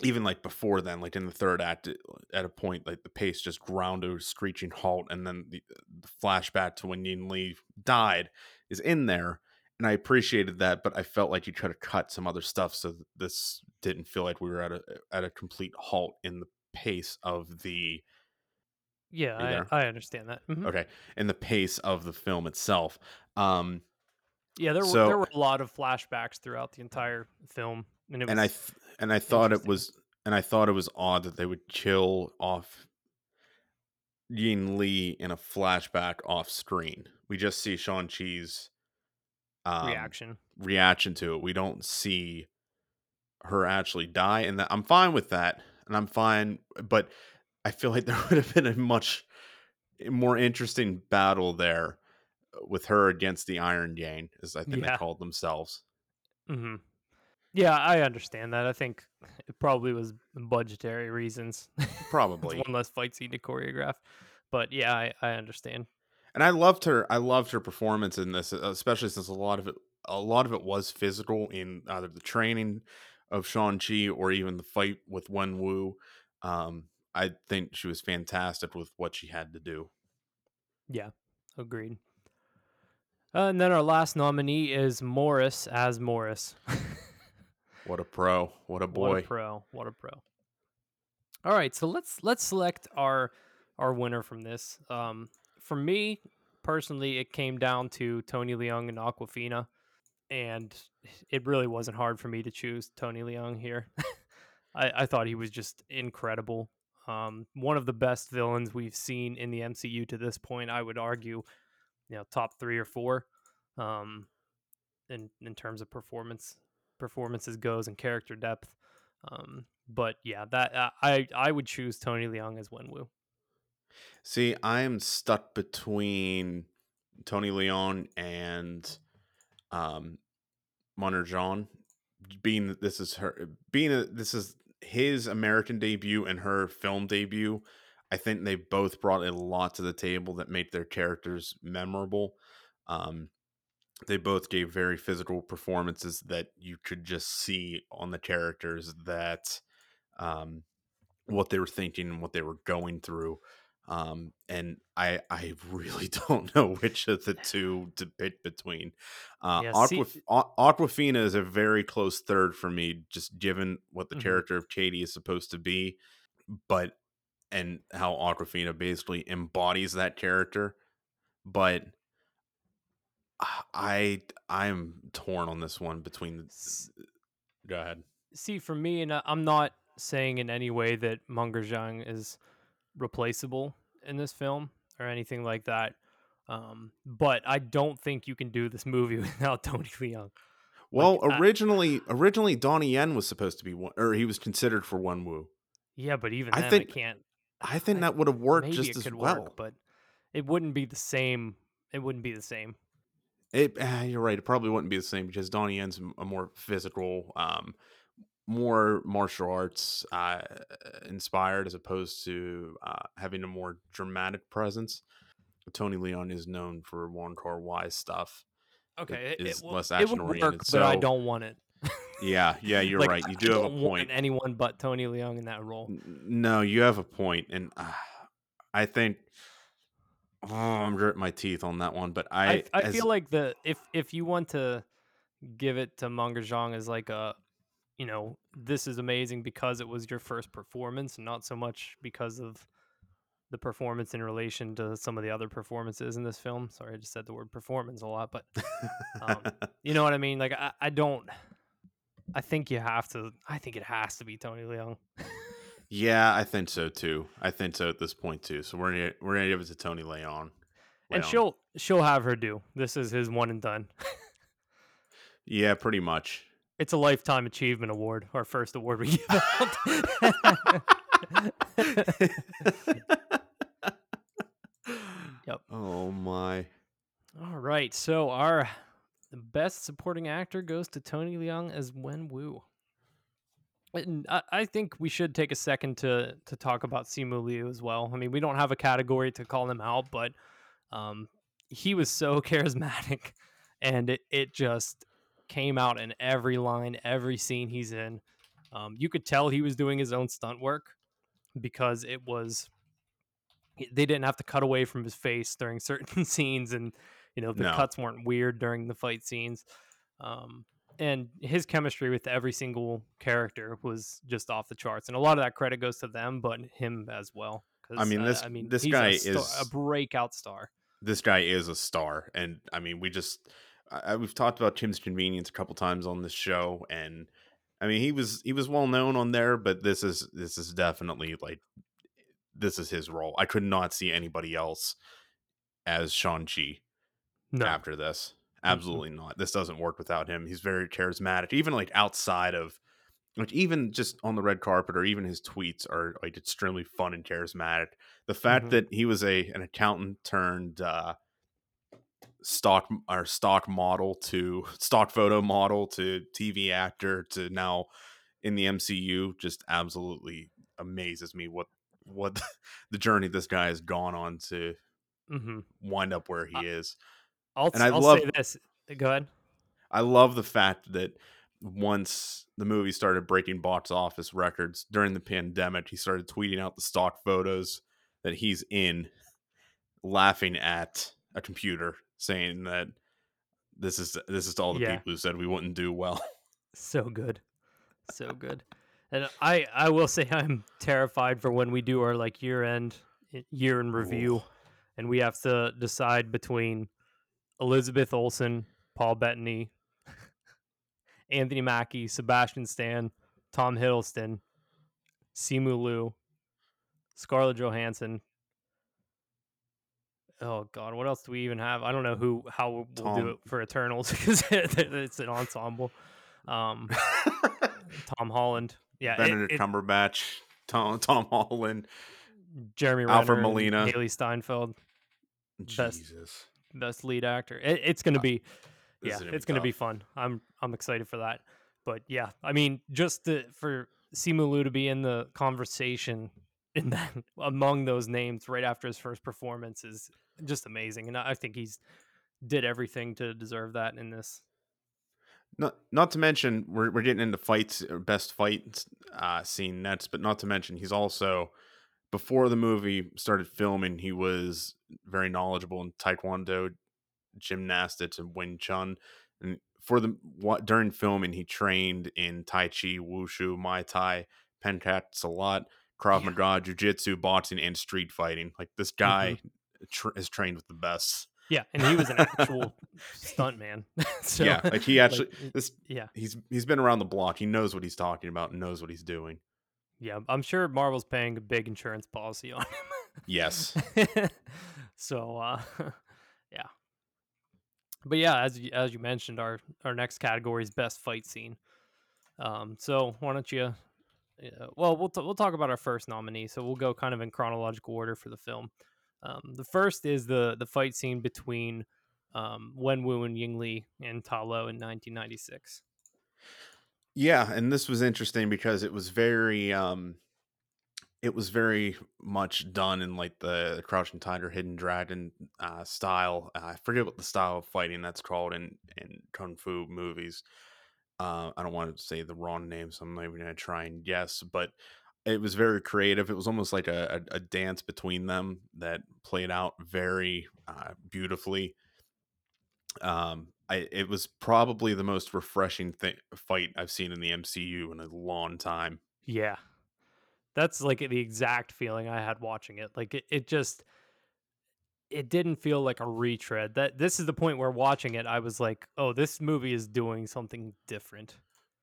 even like before then, like in the third act, at a point, like the pace just ground to a screeching halt, and then the, the flashback to when Ying Li died is in there, and I appreciated that, but I felt like you could have cut some other stuff so this didn't feel like we were at a at a complete halt in the pace of the Yeah, I, I understand that. Mhm. okay in the pace of the film itself. Um, Yeah, there were there were a lot of flashbacks throughout the entire film, and it was and I th- and I thought it was and I thought it was odd that they would kill off Ying Li in a flashback off screen. We just see Shang Chi's um, reaction. reaction to it. We don't see her actually die, and that I'm fine with that, and I'm fine. But I feel like there would have been a much more interesting battle there with her against the Iron Gang, as I think Yeah. they called themselves. hmm Yeah, I understand that. I think it probably was budgetary reasons. Probably. one less fight scene to choreograph. But yeah, I, I understand. and I loved her. I loved her performance in this, especially since a lot of it, a lot of it was physical in either the training of Shang Chi or even the fight with Wen Wu. Um, I think she was fantastic with what she had to do. Yeah, agreed. Uh, and then our last nominee is Morris as Morris. what a pro! What a boy! What a pro! What a pro! All right, so let's let's select our our winner from this. Um, for me personally, it came down to Tony Leung and Awkwafina, and it really wasn't hard for me to choose Tony Leung here. I, I thought he was just incredible. Um, one of the best villains we've seen in the MCU to this point. I would argue, you know, top three or four, um, in in terms of performance performances goes and character depth. Um, but yeah, that uh, I I would choose Tony Leung as Wenwu. See, I am stuck between Tony Leung and um Meng'er Zhang. Being that this is her being that this is his American debut and her film debut, I think they both brought a lot to the table that made their characters memorable. Um, they both gave very physical performances that you could just see on the characters that um, what they were thinking and what they were going through. Um, and I I really don't know which of the two to pick between. Uh, yeah, Aquaf- Awkwafina is a very close third for me, just given what the mm-hmm. character of Katie is supposed to be, but and how Awkwafina basically embodies that character. But I I'm torn on this one between. The, go ahead. See, for me, and I'm not saying in any way that Meng'er Zhang is replaceable in this film or anything like that. Um, but I don't think you can do this movie without Tony Leung. Well, like, originally, I, originally Donnie Yen was supposed to be one, or he was considered for Wen Wu. Yeah, but even I then, think, I can't. I think I, that would have worked just as well, work, but it wouldn't be the same. It wouldn't be the same. It, uh, you're right. It probably wouldn't be the same because Donnie Yen's a more physical, um, more martial arts uh, inspired as opposed to uh, having a more dramatic presence. Tony Leung is known for Wong Kar Wai stuff. Okay, it, is it, less action oriented. Work, so, but I don't want it. yeah, yeah, you're like, right. You do have a point. anyone but Tony Leung in that role. No, you have a point, and uh, I think oh, I'm gritting my teeth on that one. But I, I, I as, feel like the if if you want to give it to Meng'er Zhang as like a you know, this is amazing because it was your first performance, not so much because of the performance in relation to some of the other performances in this film. Sorry, I just said the word performance a lot, but um, you know what I mean. Like, I, I don't. I think you have to. I think it has to be Tony Leung. yeah, I think so too. I think so at this point too. So we're gonna we're gonna give it to Tony. Leung. And she'll she'll have her due. This is his one and done. yeah, pretty much. It's a lifetime achievement award, our first award we give out. yep. Oh my. All right. So our best supporting actor goes to Tony Leung as Wen Wu. I think we should take a second to to talk about Simu Liu as well. I mean, we don't have a category to call him out, but um, he was so charismatic, and it, it just came out in every line, every scene he's in. Um, you could tell he was doing his own stunt work because it was they didn't have to cut away from his face during certain scenes, and you know the no. cuts weren't weird during the fight scenes. Um, and his chemistry with every single character was just off the charts, and a lot of that credit goes to them, but him as well. I mean, this uh, I mean, this guy a star, is a breakout star. This guy is a star, and I mean, we just I, we've talked about Kim's Convenience a couple times on this show, and I mean he was he was well known on there, but this is this is definitely like this is his role. I could not see anybody else as Shang Chi no. after this. Absolutely mm-hmm. not. This doesn't work without him. He's very charismatic, even like outside of like even just on the red carpet or even his tweets are like extremely fun and charismatic. The fact mm-hmm. that he was a an accountant turned uh stock or stock model to stock photo model to TV actor to now in the MCU just absolutely amazes me what what the journey this guy has gone on to mm-hmm. wind up where he is. I'll, and I I'll love, say this. Uh, go ahead. I love the fact that once the movie started breaking box office records during the pandemic, he started tweeting out the stock photos that he's in, laughing at a computer, saying that this is this is to all the Yeah. people who said we wouldn't do well. So good. So good. And I I will say I'm terrified for when we do our like year end eh, year in review Ooh. and we have to decide between Elizabeth Olsen, Paul Bettany, Anthony Mackie, Sebastian Stan, Tom Hiddleston, Simu Liu, Scarlett Johansson. Oh God, what else do we even have? I don't know who how we'll do it for Eternals because it's an ensemble. Um, Tom Holland, yeah, Benedict it- Cumberbatch, Tom Tom Holland, Jeremy Alfred Renner Molina. Hailee Steinfeld, Jesus. best lead actor. It, it's gonna be yeah, gonna it's gonna be fun. I'm I'm excited for that. But yeah, I mean, just to, for Simu Liu to be in the conversation in that among those names right after his first performance is just amazing, and I I think he's did everything to deserve that in this. Not not to mention we're we're getting into fights best fight uh, scene next, but not to mention he's also before the movie started filming, he was very knowledgeable in Taekwondo, gymnastics, and Wing Chun. And for the what during filming, he trained in Tai Chi, Wushu, Muay Thai, Pencak, Silat, Krav Yeah. Maga, Jiu Jitsu, boxing, and street fighting. Like this guy mm-hmm. tr- is trained with the best. Yeah, and he was an actual stunt man. so, yeah, like he actually it- this yeah, he's he's been around the block. He knows what he's talking about and knows what he's doing. Yeah. I'm sure Marvel's paying a big insurance policy on him. Yes. so uh yeah but yeah as you, as you mentioned our our next category is best fight scene um so why don't you uh, well we'll, t- we'll talk about our first nominee so we'll go kind of in chronological order for the film um the first is the the fight scene between um wen wu and ying li and ta lo in 1996 Yeah, and this was interesting because it was very um it was very much done in like the Crouching Tiger, Hidden Dragon uh, style. I forget what the style of fighting that's called in in kung fu movies. Uh, I don't want to say the wrong name, so I'm not even gonna try and guess. But it was very creative. It was almost like a, a, a dance between them that played out very uh, beautifully. Um, I it was probably the most refreshing thing fight I've seen in the MCU in a long time. Yeah. That's like the exact feeling I had watching it. Like it, it just it didn't feel like a retread. That this is the point where watching it I was like, "Oh, this movie is doing something different."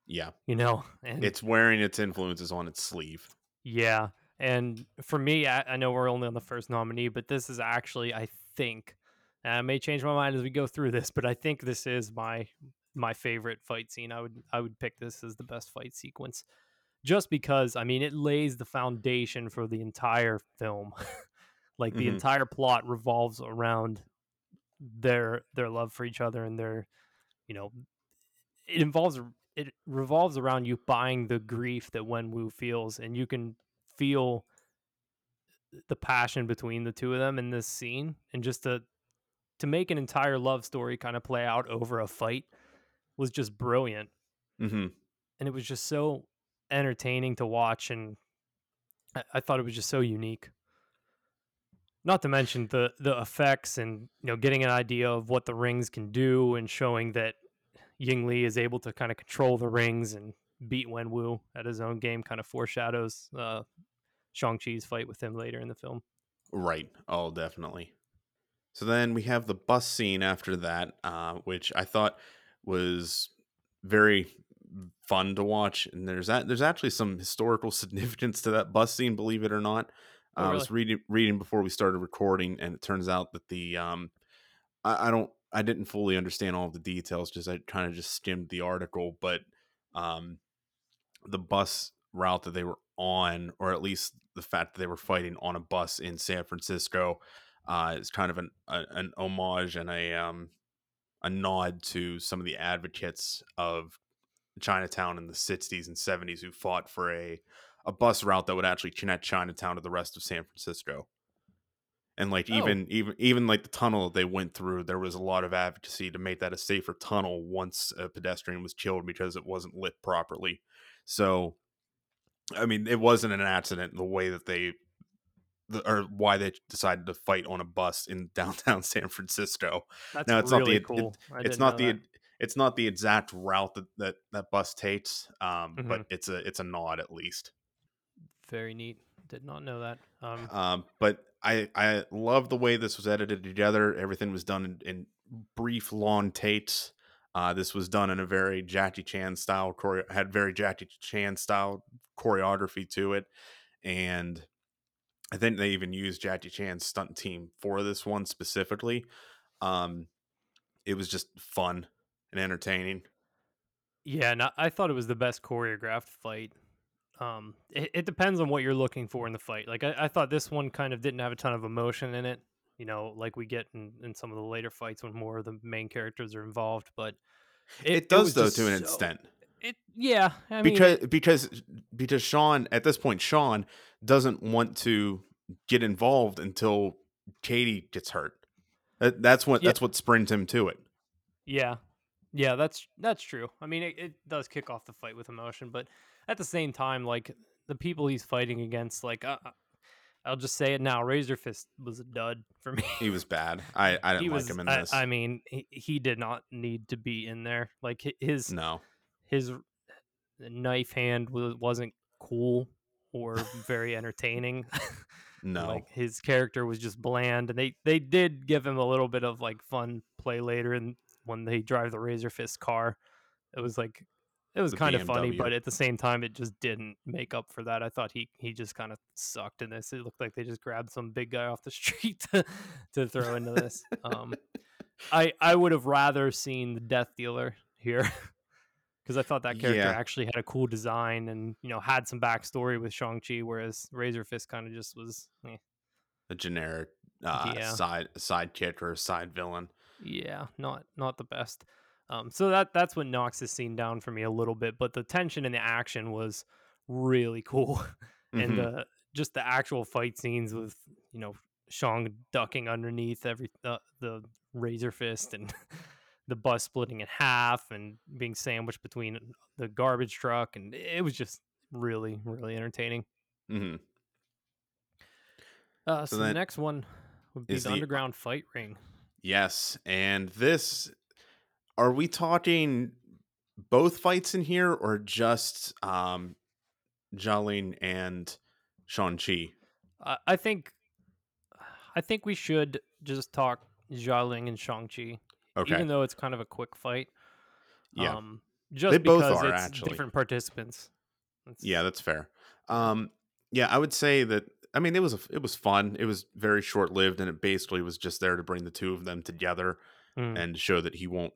Yeah, You know? And it's wearing its influences on its sleeve. yeah. And for me, I, I know we're only on the first nominee, but this is actually I think and I may change my mind as we go through this, but I think this is my my favorite fight scene. I would I would pick this as the best fight sequence. Just because I mean it lays the foundation for the entire film. like the Mhm. entire plot revolves around their their love for each other and their you know it involves it revolves around you buying the grief that Wen Wu feels and you can feel the passion between the two of them in this scene and just to to make an entire love story kind of play out over a fight was just brilliant hmm and it was just so entertaining to watch and I, I thought it was just so unique not to mention the the effects and you know getting an idea of what the rings can do and showing that Ying Li is able to kind of control the rings and beat Wen Wu at his own game kind of foreshadows uh Shang-Chi's fight with him later in the film. Right. Oh, definitely. So then we have the bus scene after that, uh, which I thought was very fun to watch. And there's that there's actually some historical significance to that bus scene, believe it or not. Oh, I was reading reading before we started recording, and it turns out that the um, I, I don't I didn't fully understand all of the details, just I kind of just skimmed the article, but um, the bus route that they were on, or at least the fact that they were fighting on a bus in San Francisco, uh, is kind of an a, an homage and a um, a nod to some of the advocates of Chinatown in the 60s and 70s who fought for a a bus route that would actually connect Chinatown to the rest of San Francisco. and like Oh. even even even like the tunnel that they went through there was a lot of advocacy to make that a safer tunnel once a pedestrian was killed because it wasn't lit properly so i mean it wasn't an accident the way that they the, or why they decided to fight on a bus in downtown san francisco That's No, it's not the- really it- it's didn't the that. it's not the exact route that that, that bus takes um Mm-hmm. but it's a it's a nod at least very neat. Did not know that. Um, um but i i love the way this was edited together everything was done in, in brief long takes uh this was done in a very jackie chan style choreo- had very jackie chan style choreography to it and i think they even used jackie chan's stunt team for this one specifically um it was just fun and entertaining yeah, and I, thought it was the best choreographed fight. Um, it, it depends on what you're looking for in the fight. Like I, I thought this one kind of didn't have a ton of emotion in it. You know, like we get in, in some of the later fights when more of the main characters are involved. But it, does was though to an so- extent It yeah, I mean, because because because Shaun at this point Shaun doesn't want to get involved until Katie gets hurt. That, that's what Yeah. that's what springs him to it. Yeah, yeah, that's that's true. I mean, it, it does kick off the fight with emotion, but at the same time, like the people he's fighting against, like uh, I'll just say it now, Razor Fist was a dud for me. He was bad. I I didn't he like was. him in this. I mean, he, he did not need to be in there. Like his no, his knife hand wasn't cool or very entertaining. no. Like his character was just bland, and they they did give him a little bit of like fun play later, and when they drive the Razor Fist car, it was like it was kind of funny, but at the same time, it just didn't make up for that. I thought he he just kind of sucked in this. It looked like they just grabbed some big guy off the street to, to throw into this. Um, I I would have rather seen the Death Dealer here. Because I thought that character Yeah. actually had a cool design and you know had some backstory with Shang Chi, whereas Razor Fist kind of just was eh. a generic uh, Yeah. side sidekick or side villain. yeah not not the best um so that that's what knocks this scene down for me a little bit but the tension and the action was really cool and Mhm. uh just the actual fight scenes with you know Shang ducking underneath every uh, the razor fist and the bus splitting in half and being sandwiched between the garbage truck and it was just really really entertaining Mm-hmm. uh so, the next one would be the the- underground fight ring Yes, and this are we talking both fights in here or just um Xialing and Shang-Chi? I I think I think we should just talk Xialing and Shang-Chi. Okay. Even though it's kind of a quick fight. yeah. Um just They both because are, it's actually. different participants. It's- Yeah, that's fair. Um, yeah, I would say that. I mean, it was a, it was fun. It was very short lived, and it basically was just there to bring the two of them together Mm. and show that he won't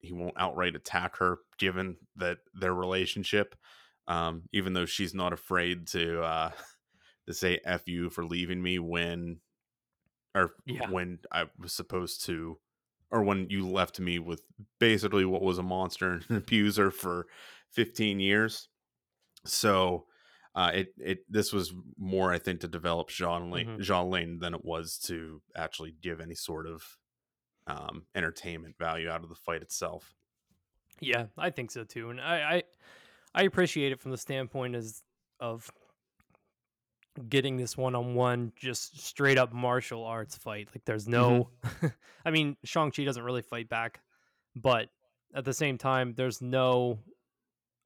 he won't outright attack her, given that their relationship. Um, even though she's not afraid to uh, to say "f you" for leaving me when, or Yeah. when I was supposed to, or when you left me with basically what was a monster and an abuser for fifteen years so uh, it it this was more I think to develop Xialing, Mhm. Xialing than it was to actually give any sort of um, entertainment value out of the fight itself. Yeah, I think so too. And I, I I appreciate it from the standpoint as of getting this one on one just straight up martial arts fight. Like there's no I mean, Shang-Chi doesn't really fight back, but at the same time there's no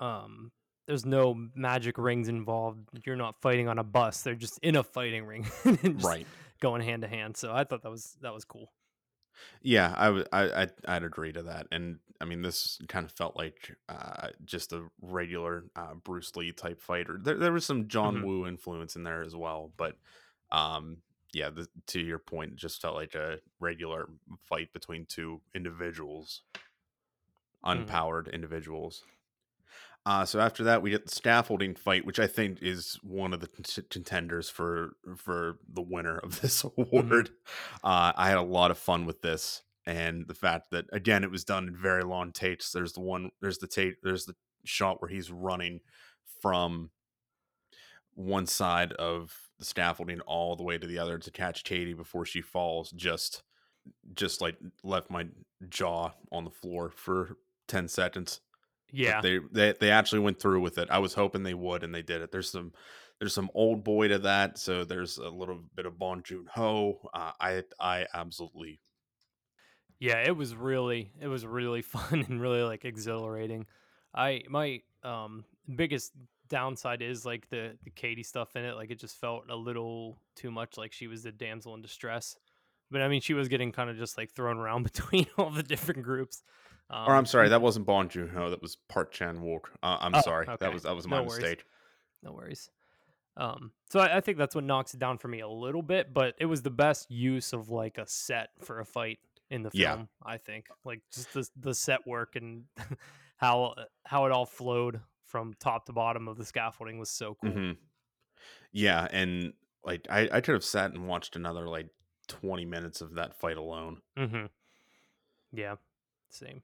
um there's no magic rings involved. You're not fighting on a bus. They're just in a fighting ring. right? Going hand to hand. So I thought that was that was cool. Yeah, I would I I'd, I'd agree to that. And I mean, this kind of felt like uh, just a regular uh, Bruce Lee type fighter. There there was some John Mhm. Woo influence in there as well, but um yeah, the, to your point, just felt like a regular fight between two individuals, Mhm. unpowered individuals. Uh, so after that, we get the scaffolding fight, which I think is one of the cont- contenders for for the winner of this award. Uh, I had a lot of fun with this, and the fact that again it was done in very long takes. There's the one, there's the take, there's the shot where he's running from one side of the scaffolding all the way to the other to catch Katie before she falls just just like left my jaw on the floor for 10 seconds. But Yeah. they, they they actually went through with it. I was hoping they would and they did it. There's some there's some Oldboy to that, so there's a little bit of Bong Joon Ho. Uh, I I absolutely Yeah, it was really it was really fun and really like exhilarating. I my um biggest downside is like the the Katie stuff in it. Like it just felt a little too much like she was the damsel in distress. But I mean, she was getting kind of just like thrown around between all the different groups. Um, or I'm sorry, that wasn't Bong Joon Ho. That was Park Chan Wook. Uh, I'm Oh, sorry, okay. that was that was my No mistake. no worries. Um, so I, I think that's what knocks it down for me a little bit, but it was the best use of like a set for a fight in the Yeah. film. I think like just the the set work and how how it all flowed from top to bottom of the scaffolding was so cool. hmm Yeah, and like I I could have sat and watched another like 20 minutes of that fight alone. Mm-hmm. Yeah, same.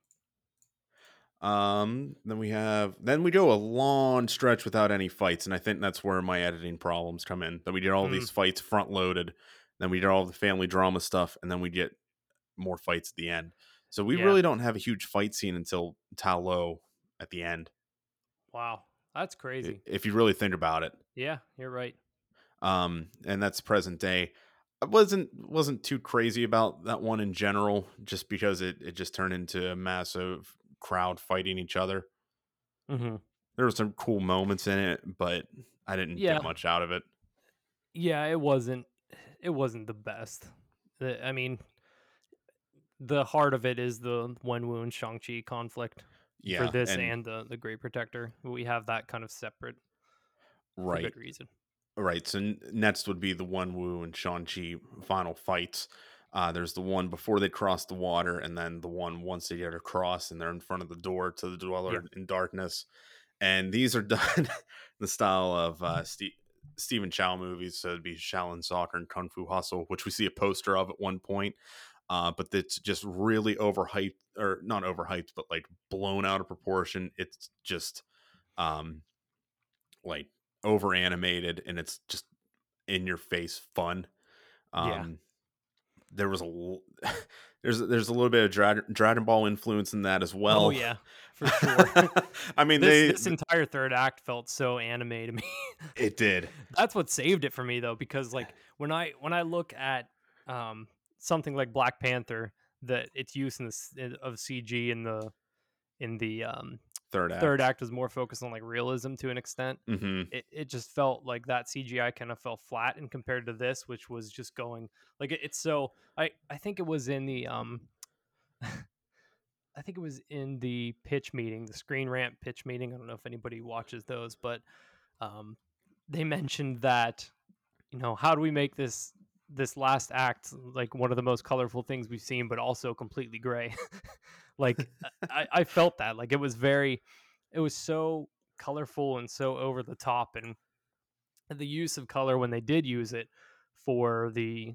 Um, then we have then we go a long stretch without any fights, and I think that's where my editing problems come in. That we did all Mm. these fights front loaded, then we did all the family drama stuff, and then we get more fights at the end. So we Yeah. really don't have a huge fight scene until Ta Lo at the end. Wow, that's crazy. If you really think about it. Yeah, you're right. um and that's present day i wasn't wasn't too crazy about that one in general just because it, it just turned into a massive crowd fighting each other Mm-hmm. there were some cool moments in it but i didn't Yeah. get much out of it Yeah, it wasn't it wasn't the best. I mean, the heart of it is the Wenwu and Shang-Chi conflict yeah for this and, the the Great Protector. We have that kind of separate right good reason. right so next would be the wen wu and shang-chi final fights uh, there's the one before they cross the water and then the one once they get across and they're in front of the door to the dweller Yeah. in darkness and these are done in the style of uh, Ste- Stephen Chow movies. So it'd be Shaolin Soccer and Kung Fu Hustle, which we see a poster of at one point. Uh, but it's just really overhyped, or not overhyped, but like blown out of proportion. It's just um, like over animated, and it's just in your face fun. Um, Yeah. There was a there's there's a little bit of Dra- Dragon Ball influence in that as well. oh yeah, for sure. I mean, this, they this entire third act felt so anime to me. it did. That's what saved it for me though, because like when I when I look at um, something like Black Panther, that its use in the of CG in the in the um, Third act. third act was more focused on like realism to an extent. hmm It it just felt like that CGI kind of fell flat in compared to this, which was just going like it, it's so. I I think it was in the um. I think it was in the pitch meeting, the Screen Rant pitch meeting. I don't know if anybody watches those, but um, they mentioned that you know how do we make this this last act like one of the most colorful things we've seen, but also completely gray. like I, I felt that like it was very, it was so colorful and so over the top, and the use of color when they did use it for the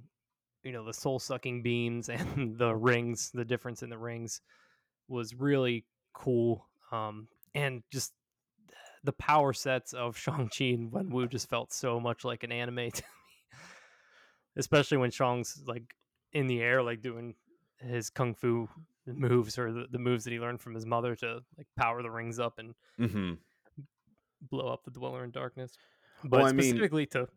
you know the soul sucking beams and the rings, the difference in the rings was really cool. Um, and just the power sets of Shang-Chi and Wenwu just felt so much like an anime to me. Especially when Shang's like in the air, like doing his kung fu moves or the, the moves that he learned from his mother to like power the rings up and hmm blow up the Dweller in Darkness. But Well, I mean, specifically to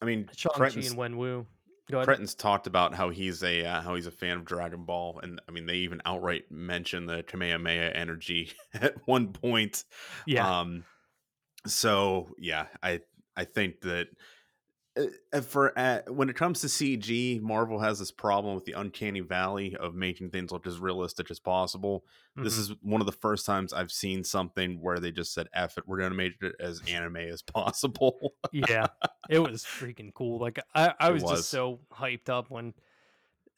I mean, Shang-Chi and. Go ahead. Cretton's talked about how he's a uh, how he's a fan of Dragon Ball, and I mean, they even outright mention the Kamehameha energy at one point. yeah. Um, so yeah, I I think that for uh, when it comes to CG, Marvel has this problem with the uncanny valley of making things look as realistic as possible. This Mhm. is one of the first times I've seen something where they just said, "F it, we're going to make it as anime as possible." yeah, it was freaking cool. Like I, I was, was. just so hyped up when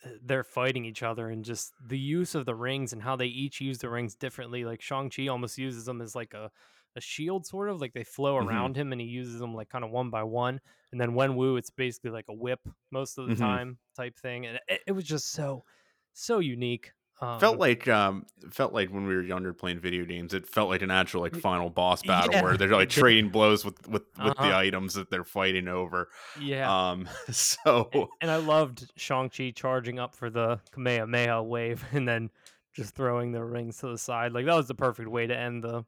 uh, they're fighting each other and just the use of the rings and how they each use the rings differently. Like Shang Chi almost uses them as like a a shield, sort of like they flow Mhm. around him and he uses them like kind of one by one. And then Wen Wu, it's basically like a whip most of the Mhm. time type thing, and it, it was just so so unique. felt Um, like um felt like when we were younger playing video games, it felt like an actual like final boss battle yeah, where they're like trading blows with with with the Uh-huh. items that they're fighting over. yeah. Um, so A- And I loved Shang-Chi charging up for the Kamehameha wave and then just throwing the rings to the side. Like that was the perfect way to end the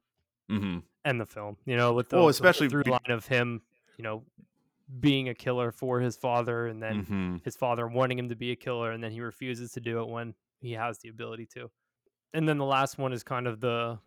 mhm. End the film, you know, with the, Well, with the especially through line of him, you know, being a killer for his father and then Mhm. his father wanting him to be a killer and then he refuses to do it when he has the ability to. And then the last one is kind of the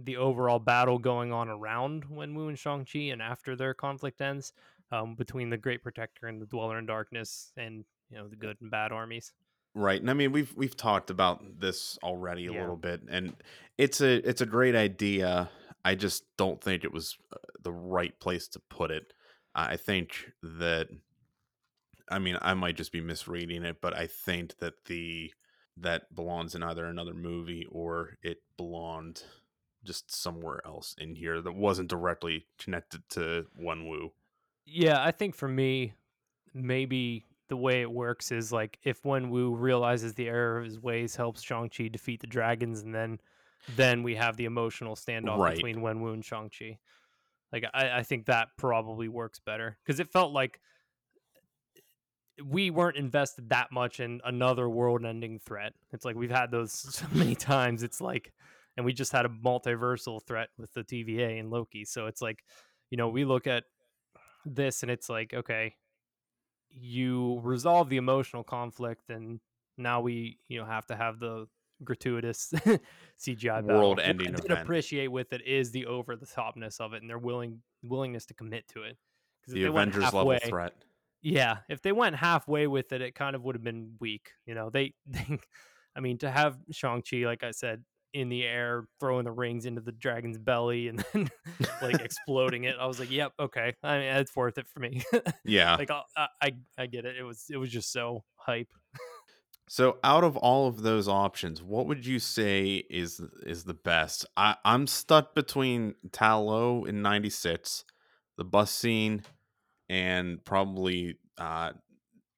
the overall battle going on around Wen Wu and Shang-Chi and after their conflict ends um, between the Great Protector and the Dweller in Darkness and you know the good and bad armies. Right. And I mean we've we've talked about this already a Yeah. little bit and it's a it's a great idea. I just don't think it was uh, the right place to put it. I think that I mean I might just be misreading it, but I think that the that belongs in either another movie or it belonged just somewhere else in here that wasn't directly connected to One Wenwu. Yeah, I think for me, maybe the way it works is like if Wenwu realizes the error of his ways, helps Shang-Chi defeat the dragons, and then then we have the emotional standoff Right. between Wenwu and Shang-Chi. Like I, I think that probably works better because it felt like eh, we weren't invested that much in another world-ending threat. It's like we've had those so many times. It's like, and we just had a multiversal threat with the TVA and Loki. So it's like, you know, we look at this and it's like, okay, you resolve the emotional conflict, and now we, you know, have to have the gratuitous CGI battle. World-ending I did event. appreciate with it is the over the topness of it and their willing willingness to commit to it. 'Cause if The Avengers level threat. yeah, if they went halfway with it, it kind of would have been weak. You know, they, they I mean, to have Shang Chi, like I said, in the air, throwing the rings into the dragon's belly, and then like exploding it, I was like, "Yep, okay, I mean, it's worth it for me." Yeah. like, I, I, I- I get it. It was, it was just so hype. So, out of all of those options, what would you say is is the best? I, I'm stuck between Ta Lo in '96, the bus scene, and probably uh,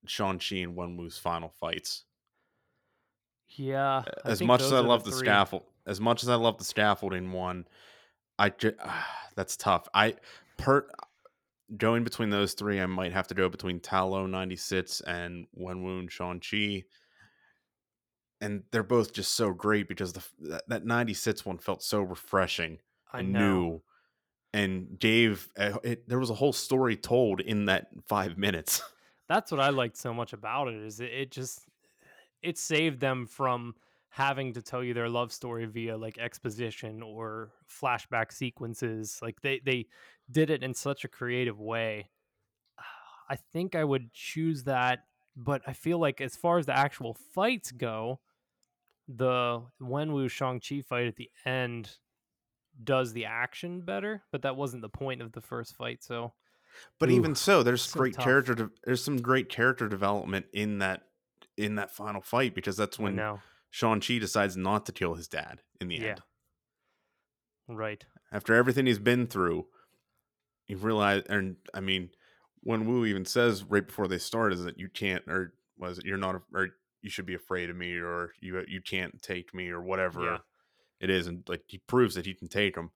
Shang Chi and Wenwu's final fights. Yeah, I as much as I love the, three. scaffold, as much as I love the scaffolding one, I ju- that's tough. I per going between those three, I might have to go between Ta Lo '96 and Wenwu and Shang Chi. And they're both just so great because the that, that '96 one felt so refreshing I and know. new, and gave eh, it, there was a whole story told in that five minutes. That's what I liked so much about it is it, it just it saved them from having to tell you their love story via like exposition or flashback sequences. Like they they did it in such a creative way. I think I would choose that, but I feel like as far as the actual fights go, the Wenwu Shang-Chi fight at the end does the action better, but that wasn't the point of the first fight, so But Ooh, even so, there's so great tough. character. De- there's some great character development in that in that final fight because that's when. Shang Chi decides not to kill his dad in the Yeah. end. Right. After everything he's been through, you realize, and I mean, Wen Wu even says right before they start is that you can't, or was it you're not, or you should be afraid of me, or you you can't take me, or whatever Yeah. it is, and like he proves that he can take him.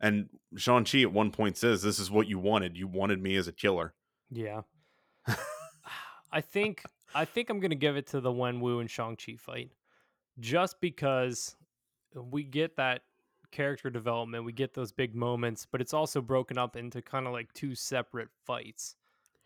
And Shang Chi at one point says, "This is what you wanted. You wanted me as a killer." Yeah. I think I think I'm gonna give it to the Wen Wu and Shang Chi fight, just because we get that character development, we get those big moments, but it's also broken up into kind of like two separate fights.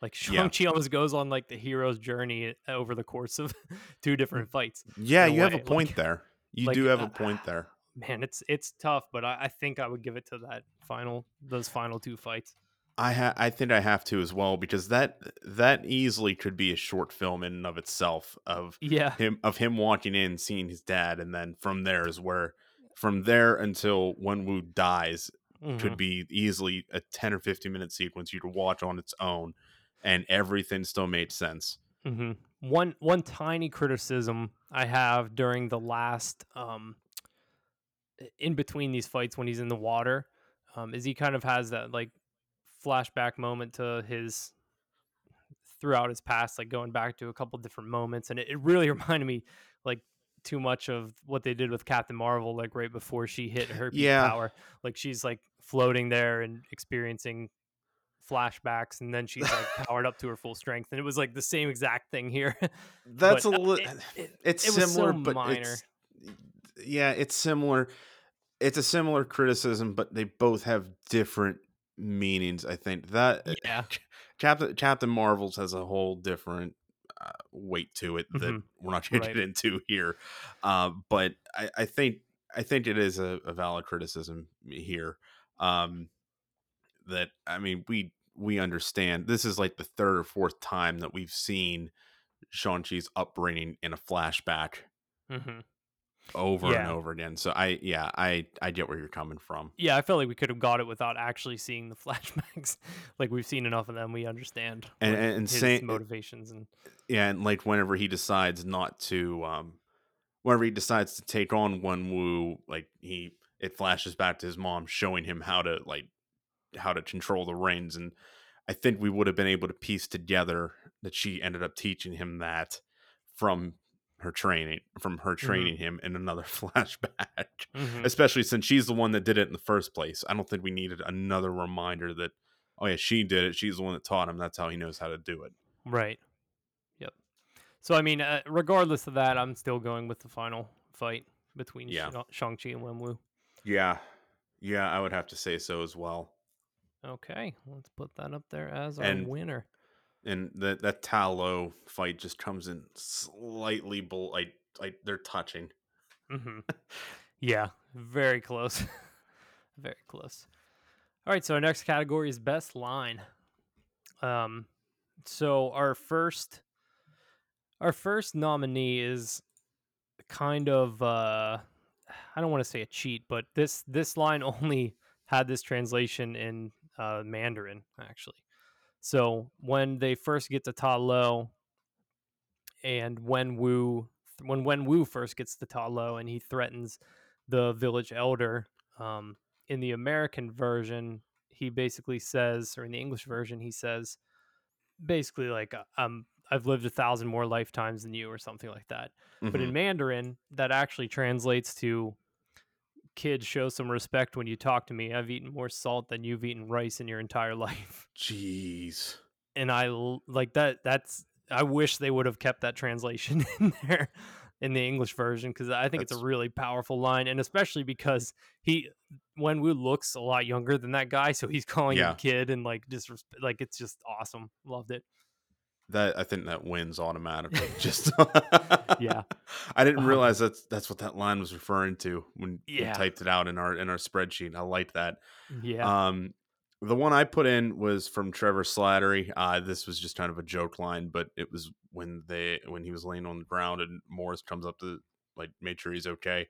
Like Yeah. Shang Chi almost goes on like the hero's journey over the course of two different fights. Yeah, a you have a point like- there. You like, do have a uh, point there. Man, it's it's tough, but I, I think I would give it to that final those final two fights. I ha- I think I have to as well because that that easily could be a short film in and of itself of Yeah. him of him walking in, seeing his dad, and then from there is where from there until Wen Wu dies Mhm. could be easily a ten or fifteen minute sequence you could watch on its own, and everything still made sense. hmm One one tiny criticism I have during the last um in between these fights when he's in the water um, is he kind of has that like flashback moment to his throughout his past, like going back to a couple different moments, and it, it really reminded me like too much of what they did with Captain Marvel, like right before she hit her Yeah. power. Like she's like floating there and experiencing flashbacks, and then she's like powered up to her full strength, and it was like the same exact thing here. That's But, a little. it- it- it's it was so similar, but minor. it's yeah, it's similar. It's a similar criticism, but they both have different meanings. I think that Yeah. Captain Captain Marvels has a whole different uh, weight to it that Mhm. we're not going Right. to get into here. Uh, but I, I think I think it is a, a valid criticism here. Um, that I mean, we we understand this is like the third or fourth time that we've seen Shang Chi's upbringing in a flashback hmm over and over again. So I yeah, I I get where you're coming from. Yeah, I felt like we could have got it without actually seeing the flashbacks. like we've seen enough of them, we understand And- and- and motivations and Yeah, and like whenever he decides not to um whenever he decides to take on Wen Wu, like he it flashes back to his mom showing him how to like how to control the reins and I think we would have been able to piece together that she ended up teaching him that from her training from her training him in another flashback. Mhm. especially since she's the one that did it in the first place. I don't think we needed another reminder that, oh yeah, she did it. She's the one that taught him. That's how he knows how to do it. Right. Yep. So I mean, uh, regardless of that, I'm still going with the final fight between Yeah. Sha- Shang-Chi and Wenwu. Yeah, yeah, I would have to say so as well. Okay, let's put that up there as our And- winner. And that that Ta Lo fight just comes in slightly bull like like they're touching. Mm-hmm. yeah, very close. very close. All right, so our next category is best line. Um, so our first, our first nominee is kind of uh, I don't want to say a cheat, but this this line only had this translation in uh, Mandarin actually. So when they first get to Ta Lo, and when Wu when Wen Wu first gets to Ta Lo and he threatens the village elder, um, in the American version, he basically says, or in the English version, he says, basically like, um, I've lived a thousand more lifetimes than you, or something like that. But Mhm. in Mandarin, that actually translates to kids show some respect when you talk to me. I've eaten more salt than you've eaten rice in your entire life. jeez, And I like that that's I wish they would have kept that translation in there in the English version because I think it's a really powerful line and especially because he Wen Wu looks a lot younger than that guy, so he's calling Yeah. him kid and like disrespect like it's just awesome. Loved it. That I think that wins automatically. Just Yeah. I didn't Um, realize that's that's what that line was referring to when we typed it out in our in our spreadsheet. I like that. Yeah. Um, the one I put in was from Trevor Slattery. Uh, this was just kind of a joke line, but it was when they when he was laying on the ground and Morris comes up to like make sure he's okay.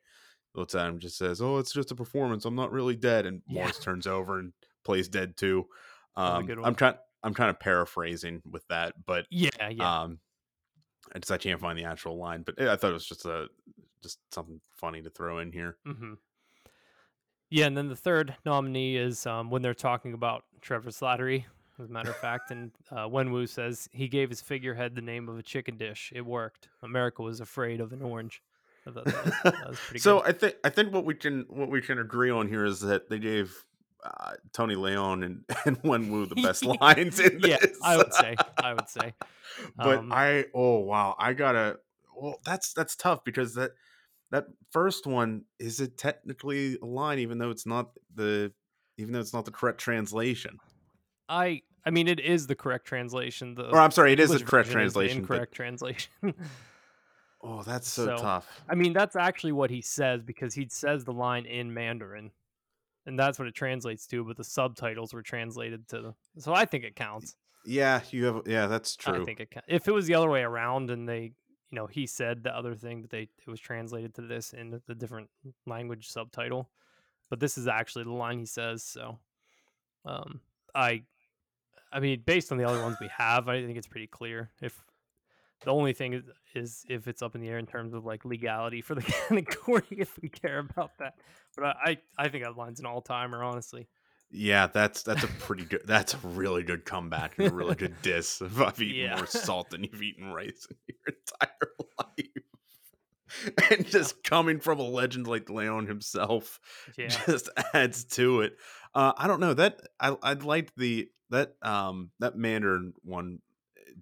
Looks at him, just says, "Oh, it's just a performance. I'm not really dead." And Yeah. Morris turns over and plays dead too. Um. I'm trying. I'm kind of paraphrasing with that, but yeah, yeah. um, I just I can't find the actual line. But I thought it was just a just something funny to throw in here. hmm Yeah, and then the third nominee is um, when they're talking about Trevor Slattery, as a matter of fact, and uh, Wenwu says he gave his figurehead the name of a chicken dish. It worked. America was afraid of an orange. I that was, that was so good. I think I think what we can what we can agree on here is that they gave uh, Tony Leung and and Wenwu the best lines in this. yeah. I would say. I would say. but Um, I oh wow, I gotta. Well, that's that's tough because that that first one is it technically a line, even though it's not the even though it's not the correct translation. I I mean, it is the correct translation. The Or I'm sorry, it is the correct is the translation. But, incorrect translation. oh, that's so, So, tough. I mean, that's actually what he says because he says the line in Mandarin, and that's what it translates to. But the subtitles were translated to, the, so I think it counts. Yeah, you have. Yeah, that's true. I think it counts. If it was the other way around, and they, you know, he said the other thing, but they it was translated to this in the, the different language subtitle. But this is actually the line he says. So, um, I, I mean, based on the other ones we have, I think it's pretty clear. If the only thing is, is if it's up in the air in terms of like legality for the category, if we care about that. But I, I, think that line's an all timer, honestly. Yeah, that's that's a pretty good. That's a really good comeback and a really good diss. If I've eaten Yeah. more salt than you've eaten rice in your entire life. and just coming from a legend like Leung himself Yeah. just adds to it. Uh, I don't know that I I liked the that um that Mandarin one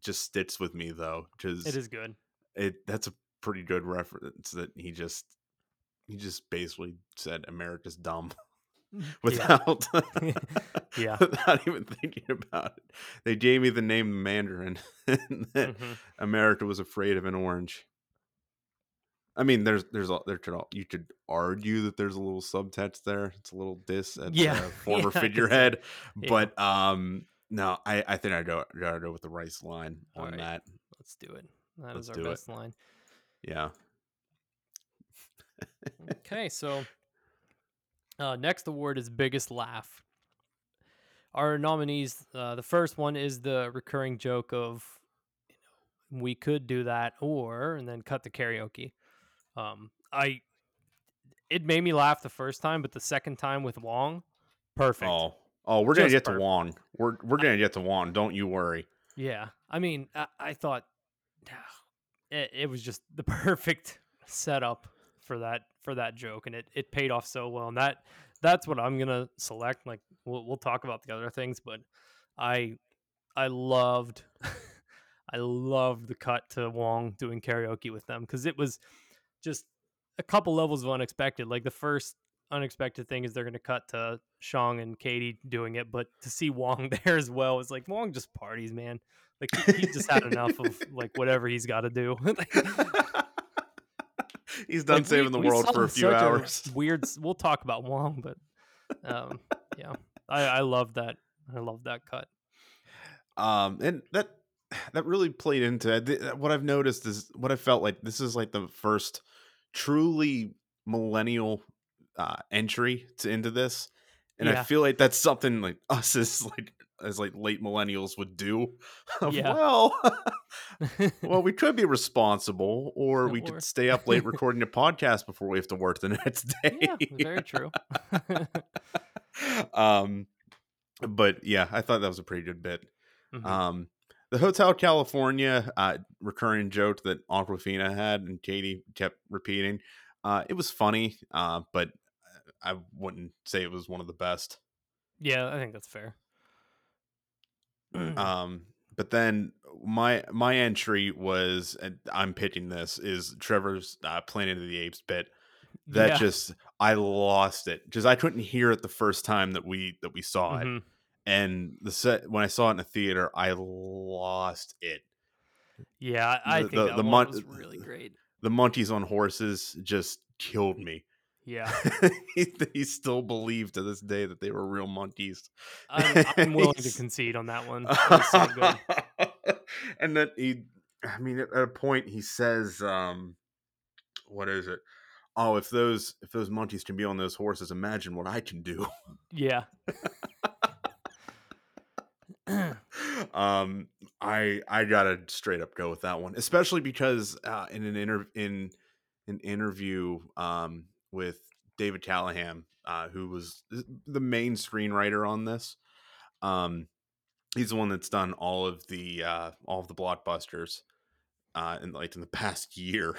just sticks with me though because It is good. It that's a pretty good reference that he just he just basically said America's dumb without Yeah. without even thinking about it. They gave me the name Mandarin and Mhm. America was afraid of an orange. I mean, there's there's a, there could al- you could argue that there's a little subtext there. It's a little diss at Yeah. uh, former Yeah, I figurehead, Yeah. but um, no, I I think I go gotta go with the rice line on Alright. that. Let's do it. That Let's is our do it. best line. Yeah. Okay, so uh, next award is biggest laugh. Our nominees, uh, the first one is the recurring joke of, you know, we could do that or and then cut the karaoke. Um, I, it made me laugh the first time, but the second time with Wong, perfect. Oh, oh, we're gonna Just get to. Wong. We're we're gonna get to Wong. Don't you worry. Yeah, I mean, I, I thought it, it was just the perfect setup for that for that joke, and it, it paid off so well. And that that's what I'm gonna select. Like we'll we'll talk about the other things, but I I loved I loved the cut to Wong doing karaoke with them because it was just a couple levels of unexpected. Like the first unexpected thing is they're to cut to Shang and Katie doing it, but to see Wong there as well is like Wong just parties, man. Like he, he just had enough of like whatever he's got to do. He's done like, we- saving the world for a few hours. weird. We'll talk about Wong, but um, yeah, I, I love that. I love that cut. um and that that really played into it. Th- what i've noticed is what i felt like this is like the first truly millennial uh entry to into this and i feel like that's something like us is like as like late millennials would do Yeah. well well we could be responsible or we Or- could stay up late recording a podcast before we have to work the next day yeah, very true. um but yeah i thought that was a pretty good bit Mhm. um, the Hotel California uh, recurring joke that Awkwafina had and Katie kept repeating. Uh, it was funny, uh, but I wouldn't say it was one of the best. yeah, I think that's fair. Um, but then my my entry was, and I'm pitching this is Trevor's uh, Planet of the Apes bit. That Yeah. just I lost it because I couldn't hear it the first time that we that we saw it, Mhm. and the set when I saw it in the theater, I lost it. Yeah, I The- think the- that the mon- was really great. the monkeys on horses just killed me. Yeah, he, he still believed to this day that they were real monkeys. I'm, I'm willing to concede on that one. Was so and then he, I mean, at a point he says, um, "What is it? Oh, if those if those monkeys can be on those horses, imagine what I can do." Yeah. um, I I gotta straight up go with that one, especially because uh, in an inter in an interview um, with David Callaham, uh, who was the main screenwriter on this, um, he's the one that's done all of the uh, all of the blockbusters, uh, in like in the past year.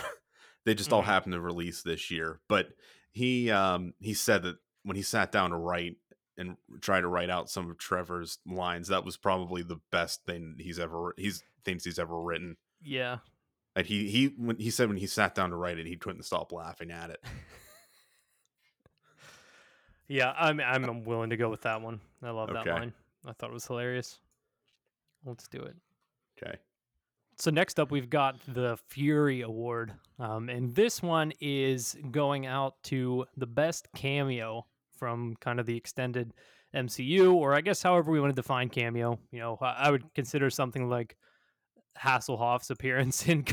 they just all Mhm. happened to release this year, but he um, he said that when he sat down to write and try to write out some of Trevor's lines. That was probably the best thing he's ever he's thinks he's ever written. Yeah. And he he when he said when he sat down to write it, he couldn't stop laughing at it. Yeah, I'm I'm willing to go with that one. I love that Okay. line. I thought it was hilarious. Let's do it. Okay. So next up, we've got the Fury Award, um, and this one is going out to the best cameo from kind of the extended MCU, or I guess however we want to define cameo. You know, I, I would consider something like Hasselhoff's appearance in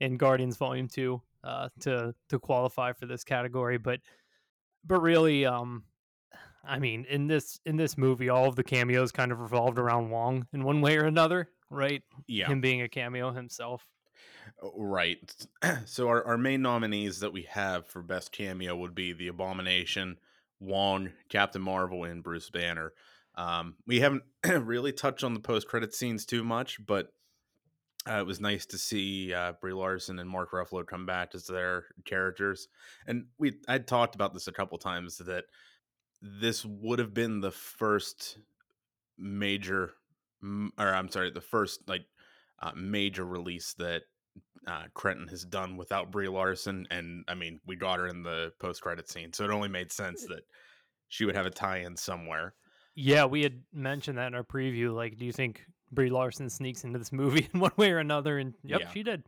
in Guardians Volume Two uh, to to qualify for this category, but but really, um, I mean, in this in this movie, all of the cameos kind of revolved around Wong in one way or another, right? Yeah. Him being a cameo himself. Right. So our, our main nominees that we have for best cameo would be the Abomination, Wong, Captain Marvel, and Bruce Banner. Um, we haven't really touched on the post credit scenes too much, but Uh, it was nice to see uh, Brie Larson and Mark Ruffalo come back as their characters, and we I'd talked about this a couple times that this would have been the first major, or I'm sorry, the first like uh, major release that uh, Cretton has done without Brie Larson, and I mean we got her in the post credit scene, so it only made sense that she would have a tie-in somewhere. Yeah, we had mentioned that in our preview. Like, do you think Brie Larson sneaks into this movie in one way or another? And yep, Yeah. she did.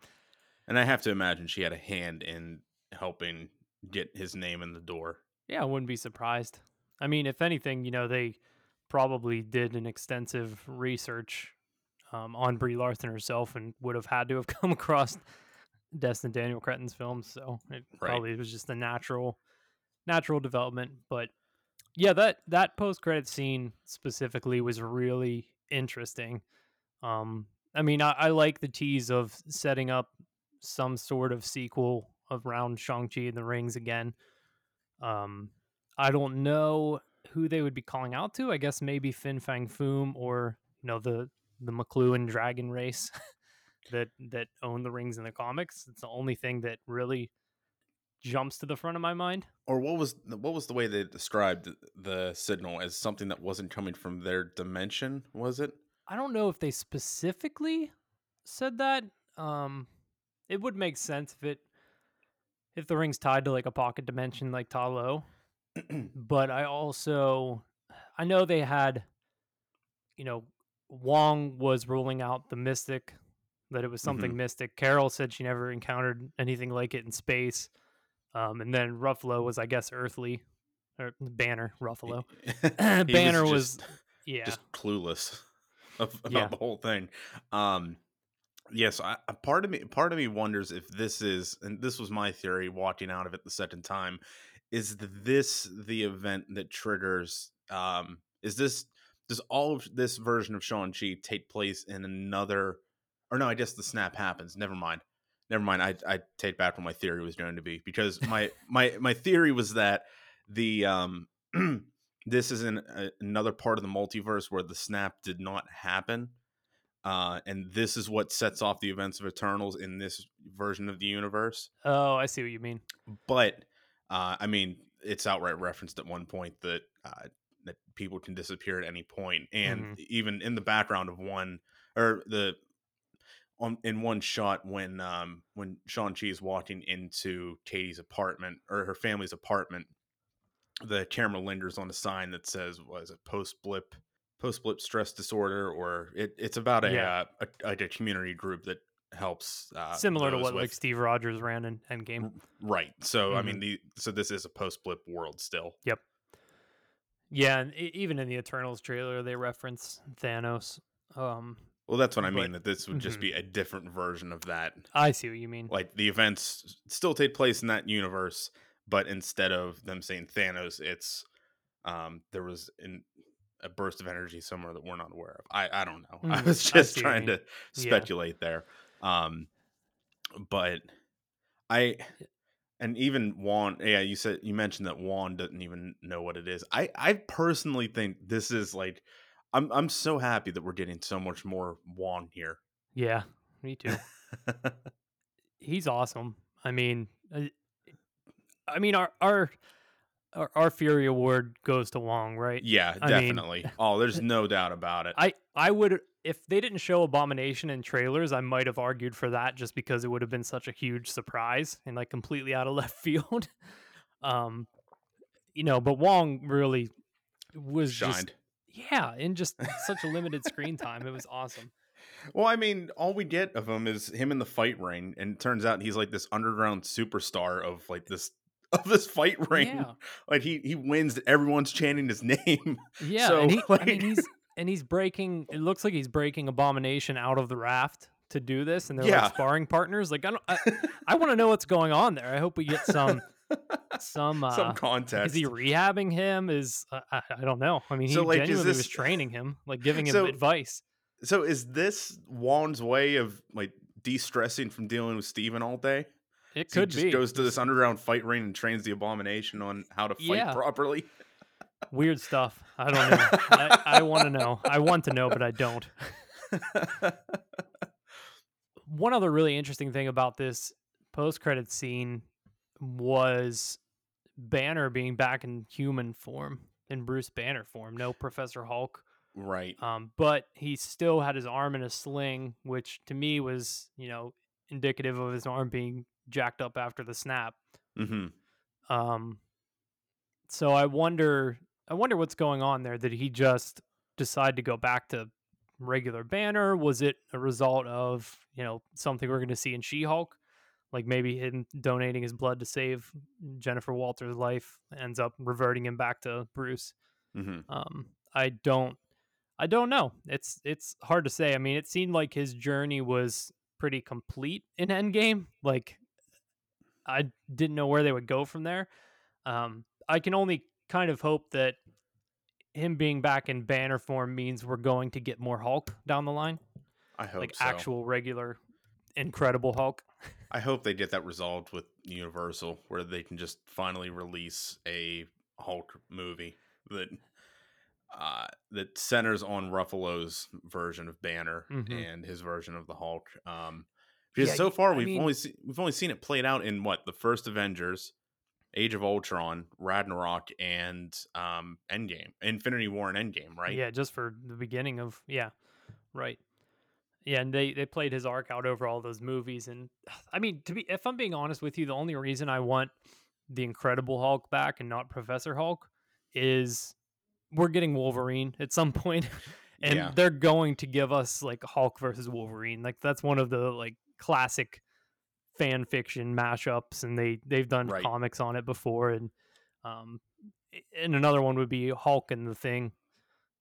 And I have to imagine she had a hand in helping get his name in the door. Yeah, I wouldn't be surprised. I mean, if anything, you know, they probably did an extensive research um, on Brie Larson herself and would have had to have come across Destin Daniel Cretton's films. So it Right. probably was just a natural, natural development. But yeah, that that post credit scene specifically was really interesting. Um, I mean, I, I like the tease of setting up some sort of sequel around Shang Chi and the Rings again. Um, I don't know who they would be calling out to. I guess maybe Fin Fang Foom or you know the the Makluan dragon race that that own the rings in the comics. It's the only thing that really jumps to the front of my mind. Or what was what was the way they described the signal as something that wasn't coming from their dimension? Was it? I don't know if they specifically said that. Um, it would make sense if it if the ring's tied to like a pocket dimension like Ta Lo. but I also I know they had you know Wong was ruling out the mystic that it was something mystic. Carol said she never encountered anything like it in space. Um, and then Ruffalo was I guess earthly or Banner Ruffalo. Banner just- was yeah. just clueless of, about Yeah. the whole thing. Um, yes, I, a part of me, part of me wonders if this is, and this was my theory walking out of it the second time, is this the event that triggers? Um, is this does all of this version of Shang Chi take place in another? Or no, I guess the snap happens. Never mind. Never mind. I I take back what my theory was going to be because my my my theory was that the um this is in a, another part of the multiverse where the snap did not happen uh and this is what sets off the events of eternals in this version of the universe oh, I see what you mean. but uh i mean it's outright referenced at one point that uh that people can disappear at any point and Mhm. even in the background of one or the on in one shot when um when Shang Chi is walking into Katie's apartment or her family's apartment the camera lingers on a sign that says was it post blip post blip stress disorder or it, it's about a, Yeah. uh, a like a community group that helps uh, Similar to what like Steve Rogers ran in Endgame. right so i Mhm. mean the so this is a post blip world still Yep. Yeah, and even in the Eternals trailer, they reference Thanos. Um, well that's what i But- mean that this would just Mhm. be a different version of that I see what you mean. like the events still take place in that universe but instead of them saying thanos it's um there was in a burst of energy somewhere that we're not aware of i i don't know i Mm, was I just you trying to Yeah. speculate there um but i and even Wong, yeah, you said you mentioned that Wong doesn't even know what it is. I I personally think this is like I'm I'm so happy that we're getting so much more Wong here. Yeah, me too. He's awesome. I mean, uh, I mean our our our, our Fury Award goes to Wong, right? yeah, I mean- definitely. oh, there's no doubt about it. I I would if they didn't show Abomination in trailers, I might have argued for that just because it would have been such a huge surprise and like completely out of left field. um, you know, but Wong really was just Shined. yeah, in just such a limited screen time. It was awesome. Well, I mean, all we get of him is him in the fight ring, and it turns out he's like this underground superstar of like this of this fight ring. Yeah, Like he he wins, everyone's chanting his name. yeah. So, and he, I mean, he's and he's breaking. It looks like he's breaking Abomination out of the raft to do this, and they're Yeah. like sparring partners. Like I don't, I, I want to know what's going on there. I hope we get some some uh, Some context. Is he rehabbing him? Is uh, I, I don't know. I mean, he So, like, genuinely was training him, like giving him So- advice. So is this Wong's way of like de-stressing from dealing with Steven all day? It So could he just be goes to this underground fight ring and trains the abomination on how to fight Yeah. properly. weird stuff. I don't know. I, I want to know. I want to know, but I don't. one other really interesting thing about this post credit scene was Banner being back in human form, in Bruce Banner form. No Professor Hulk. Right. Um, but he still had his arm in a sling, which to me was, you know, indicative of his arm being jacked up after the snap. Mm-hmm. Um, so I wonder, I wonder what's going on there. Did he just decide to go back to regular Banner? Was it a result of you know something we're going to see in She-Hulk? Like maybe him donating his blood to save Jennifer Walter's life ends up reverting him back to Bruce. Mm-hmm. Um, I don't, I don't know. It's it's hard to say. I mean, it seemed like his journey was pretty complete in Endgame. Like I didn't know where they would go from there. Um, I can only kind of hope that him being back in banner form means we're going to get more Hulk down the line, I hope like so. actual regular, incredible Hulk. I hope they get that resolved with Universal, where they can just finally release a Hulk movie that uh, that centers on Ruffalo's version of Banner Mhm. and his version of the Hulk. Um, because Yeah, so far I we've mean- only se- we've only seen it played out in what the first Avengers, Age of Ultron, Ragnarok, and um, Endgame, Infinity War, and Endgame. Right? Yeah, just for the beginning of yeah, right. Yeah, and they they played his arc out over all those movies, and I mean, to be if I'm being honest with you, the only reason I want the Incredible Hulk back and not Professor Hulk is we're getting Wolverine at some point, and Yeah. they're going to give us like Hulk versus Wolverine. Like that's one of the like classic fan fiction mashups, and they they've done Right. comics on it before, and um, and another one would be Hulk and the Thing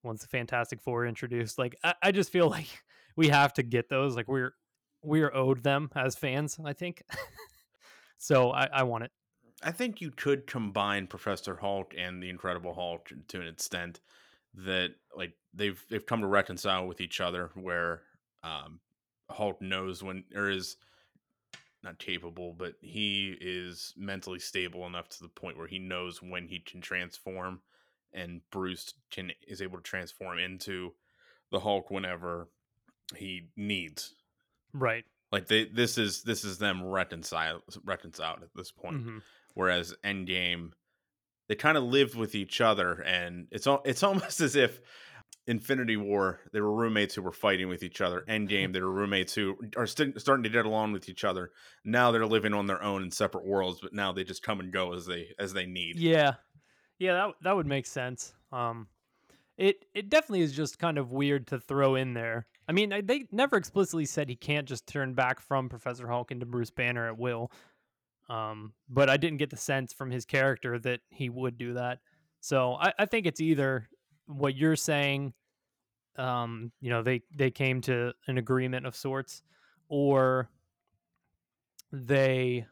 once the Fantastic Four introduced. Like I, I just feel like we have to get those. Like we're we're owed them as fans. I think. so I, I want it. I think you could combine Professor Hulk and the Incredible Hulk to an extent that like they've they've come to reconcile with each other where um Hulk knows when or is not capable, but he is mentally stable enough to the point where he knows when he can transform and Bruce can is able to transform into the Hulk whenever he needs. Right. Like they this is this is them reconcile reconciled at this point Mhm. whereas Endgame they kind of lived with each other and it's it's almost as if Infinity War they were roommates who were fighting with each other Endgame they were roommates who are st- starting to get along with each other now they're living on their own in separate worlds but now they just come and go as they as they need Yeah. Yeah, that that would make sense. Um it it definitely is just kind of weird to throw in there. I mean, they never explicitly said he can't just turn back from Professor Hulk into Bruce Banner at will. Um, but I didn't get the sense from his character that he would do that. So I, I think it's either what you're saying, um, you know, they they came to an agreement of sorts, or they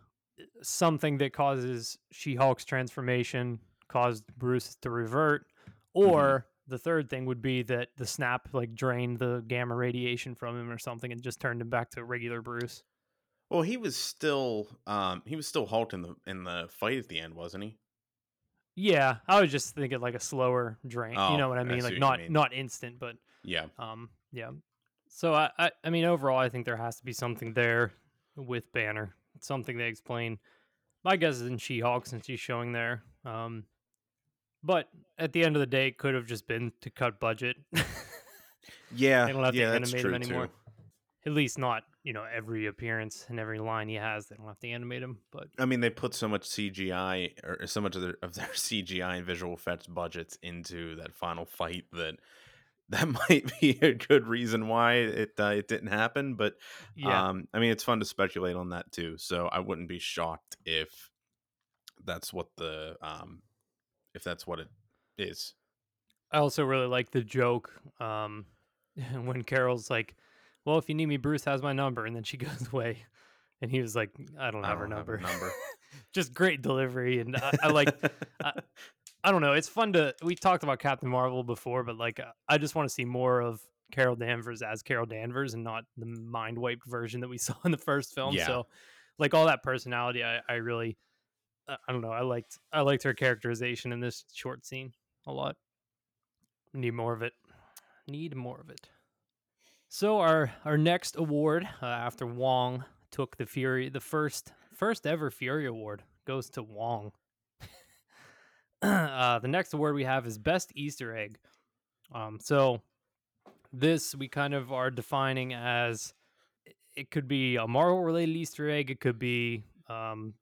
something that causes She-Hulk's transformation caused Bruce to revert, or the third thing would be that the snap like drained the gamma radiation from him or something and just turned him back to regular Bruce. well he was still um he was still Hulk in the in the fight at the end wasn't he Yeah, I was just thinking like a slower drain. Oh, you know what I I mean? see Like not mean. not instant, but yeah um yeah. So I, I I mean overall I think there has to be something there with Banner. Something they explain. My guess is in She Hulk since she's showing there. Um but at the end of the day it could have just been to cut budget. yeah They don't have to yeah that's animate him true anymore. too At least not, you know, every appearance and every line he has, they don't have to animate him. But I mean, they put so much CGI or so much of their, of their CGI and visual effects budgets into that final fight that that might be a good reason why it uh, it didn't happen. But yeah. um, I mean, it's fun to speculate on that too. So I wouldn't be shocked if that's what the um, if that's what it is. I also really like the joke um, when Carol's like, "Well, if you need me, Bruce has my number," and then she goes away, and he was like, "I don't have her don't number." number. Just great delivery, and I, I like. I, I don't know. It's fun to. We talked about Captain Marvel before, but like, uh, I just want to see more of Carol Danvers as Carol Danvers, and not the mind wiped version that we saw in the first film. Yeah. So, like all that personality, I, I really, I don't know. I liked. I liked her characterization in this short scene a lot. Need more of it. Need more of it. So our our next award uh, after Wong took the Fury, the first first ever Fury Award goes to Wong. uh, the next award we have is Best Easter Egg. Um, so this we kind of are defining as it could be a Marvel related Easter egg. It could be um,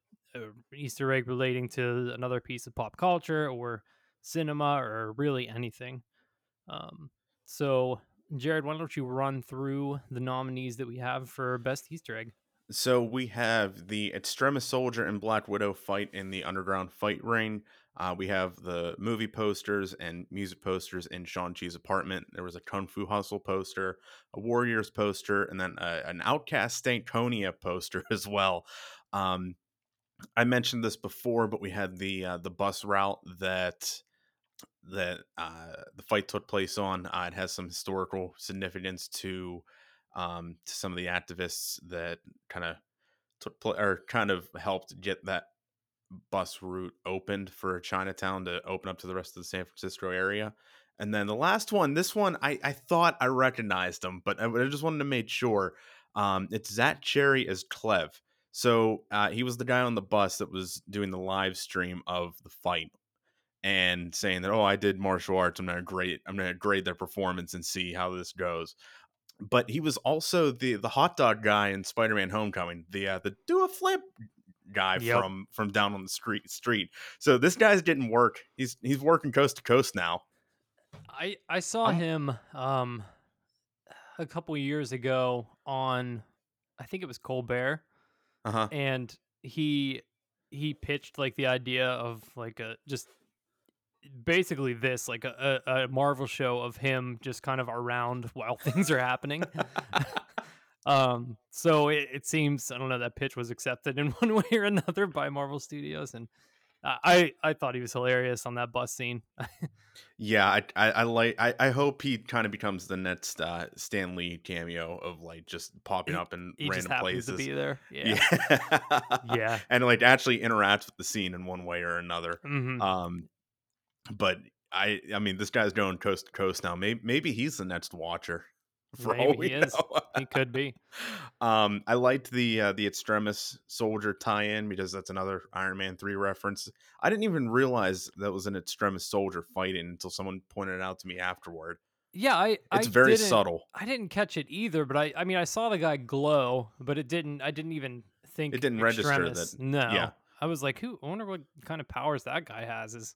Easter egg relating to another piece of pop culture or cinema or really anything. Um, so, Jared, why don't you run through the nominees that we have for Best Easter Egg? So we have the Extremis Soldier and Black Widow fight in the underground fight ring. Uh, we have the movie posters and music posters in Shang-Chi's apartment. There was a Kung Fu Hustle poster, a Warriors poster, and then a, an OutKast Stankonia poster as well. Um, I mentioned this before, but we had the uh, the bus route that that uh, the fight took place on. Uh, it has some historical significance to um, to some of the activists that kind of took pl- or kind of helped get that bus route opened for Chinatown to open up to the rest of the San Francisco area. And then the last one, this one, I, I thought I recognized him, but I, I just wanted to make sure. Um, it's Zach Cherry as Klev. So uh, he was the guy on the bus that was doing the live stream of the fight and saying that, oh, I did martial arts. I'm gonna grade. I'm gonna grade their performance and see how this goes. But he was also the the hot dog guy in Spider-Man: Homecoming, the uh, the do a flip guy Yep. from from down on the street street. So this guy's getting work. He's he's working coast to coast now. I I saw I'm- him um a couple years ago on I think it was Colbert Uh huh. and he he pitched like the idea of like a just basically this like a, a, Marvel show of him just kind of around while things are happening. um so it, it seems I don't know that pitch was accepted in one way or another by Marvel Studios and uh, I I thought he was hilarious on that bus scene. Yeah, I, I, I like. I, I hope he kind of becomes the next uh, Stan Lee cameo of like just popping He- up in random places. to be there. Yeah. yeah, Yeah. and like actually interacts with the scene in one way or another. Mhm. Um, but I, I mean, this guy's going coast to coast now. Maybe, maybe he's the next Watcher. For all Maybe we he is. know. he could be. Um, I liked the uh, the Extremis Soldier tie-in because that's another Iron Man three reference. I didn't even realize that was an Extremis Soldier fighting until someone pointed it out to me afterward. Yeah, I. It's I very didn't- subtle. I didn't catch it either, but I. I mean, I saw the guy glow, but it didn't. I didn't even think It didn't register that- No. yeah. I was like, who? I wonder what kind of powers that guy has. Is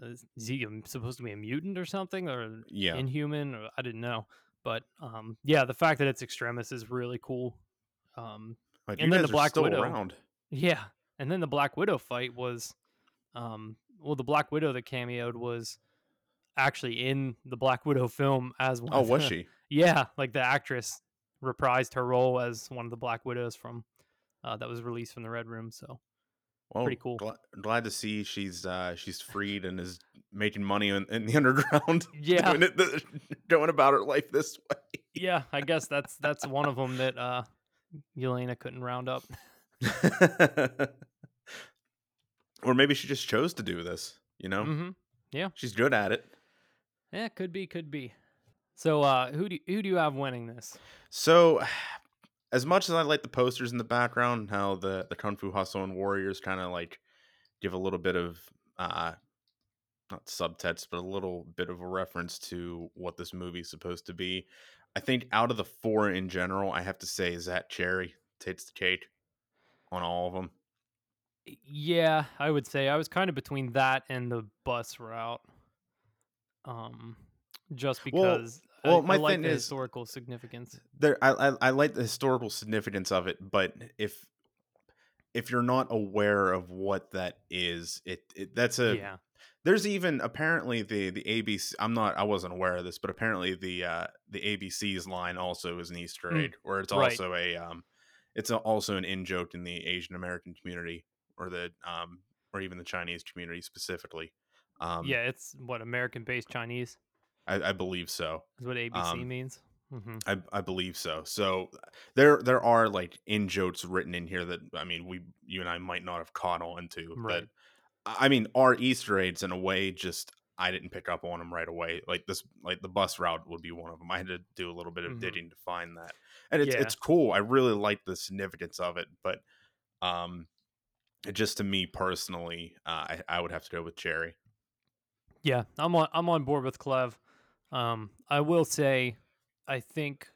is he um, supposed to be a mutant or something, or Yeah, inhuman? Or, I didn't know. But um, yeah, the fact that it's extremis is really cool. Um, like, and then the Black Widow. around. Yeah, and then the Black Widow fight was, um, well, the Black Widow that cameoed was actually in the Black Widow film as one. Oh, was the- she? Yeah, like the actress reprised her role as one of the Black Widows from uh, that was released from the Red Room. So Well, Pretty cool. Glad, glad to see she's uh she's freed and is making money in, in the underground. Yeah. doing, it, going about her life this way. yeah, I guess that's that's one of them that uh, Yelena couldn't round up. or maybe she just chose to do this. You know, Mm-hmm. Yeah, she's good at it. Yeah, could be, could be. So uh, who do you, who do you have winning this? So, as much as I like the posters in the background, how the the Kung Fu Hustle and Warriors kind of like give a little bit of uh not subtext, but a little bit of a reference to what this movie's supposed to be. I think out of the four in general, I have to say Zach Cherry takes the cake on all of them. Yeah, I would say I was kind of between that and the bus route. Um, just because well, I, my I like thing is- historical significance. There, I, I I like the historical significance of it, but if if you're not aware of what that is, it, it that's a yeah, There's even apparently the the ABC. I'm not. I wasn't aware of this, but apparently the uh the ABC's line also is an Easter Mm, egg, or it's right. also a um, it's a, also an in joke in the Asian American community, or the um, or even the Chinese community specifically. Um, yeah, it's what American-based Chinese I, I believe so. is what ABC Um, means. hmm I, I believe so. So there there are like in jokes written in here that I mean we you and I might not have caught on to. Right. That I mean are Easter eggs in a way. Just I didn't pick up on them right away. Like this, like the bus route would be one of them. I had to do a little bit of Mhm. digging to find that, and it's Yeah. it's cool. I really like the significance of it, but um, it just to me personally, uh, I I would have to go with Cherry. Yeah, I'm on I'm on board with Klev. Um, I will say, I think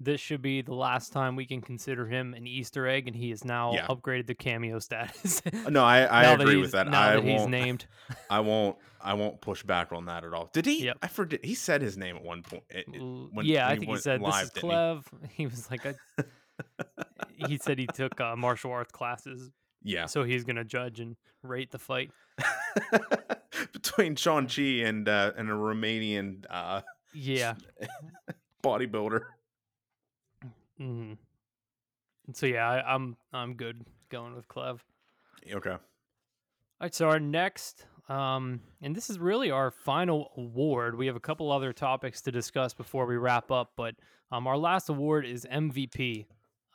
this should be the last time we can consider him an Easter egg, and he has now Yeah. upgraded the cameo status. No, I I agree he's, with that. Now I that he's won't. named, I won't. I won't push back on that at all. Did he? Yep. I forget. He said his name at one point. it- it- when- yeah, when I think he went said live, this is didn't he? He was like, I, he said he took uh, martial arts classes, Yeah. so he's gonna judge and rate the fight. Between Shang Chi and uh, and a Romanian uh, Yeah. bodybuilder. hmm So yeah, I, I'm I'm good going with Klev. Okay. All right, so our next, um, and this is really our final award. We have a couple other topics to discuss before we wrap up, but um, our last award is MVP.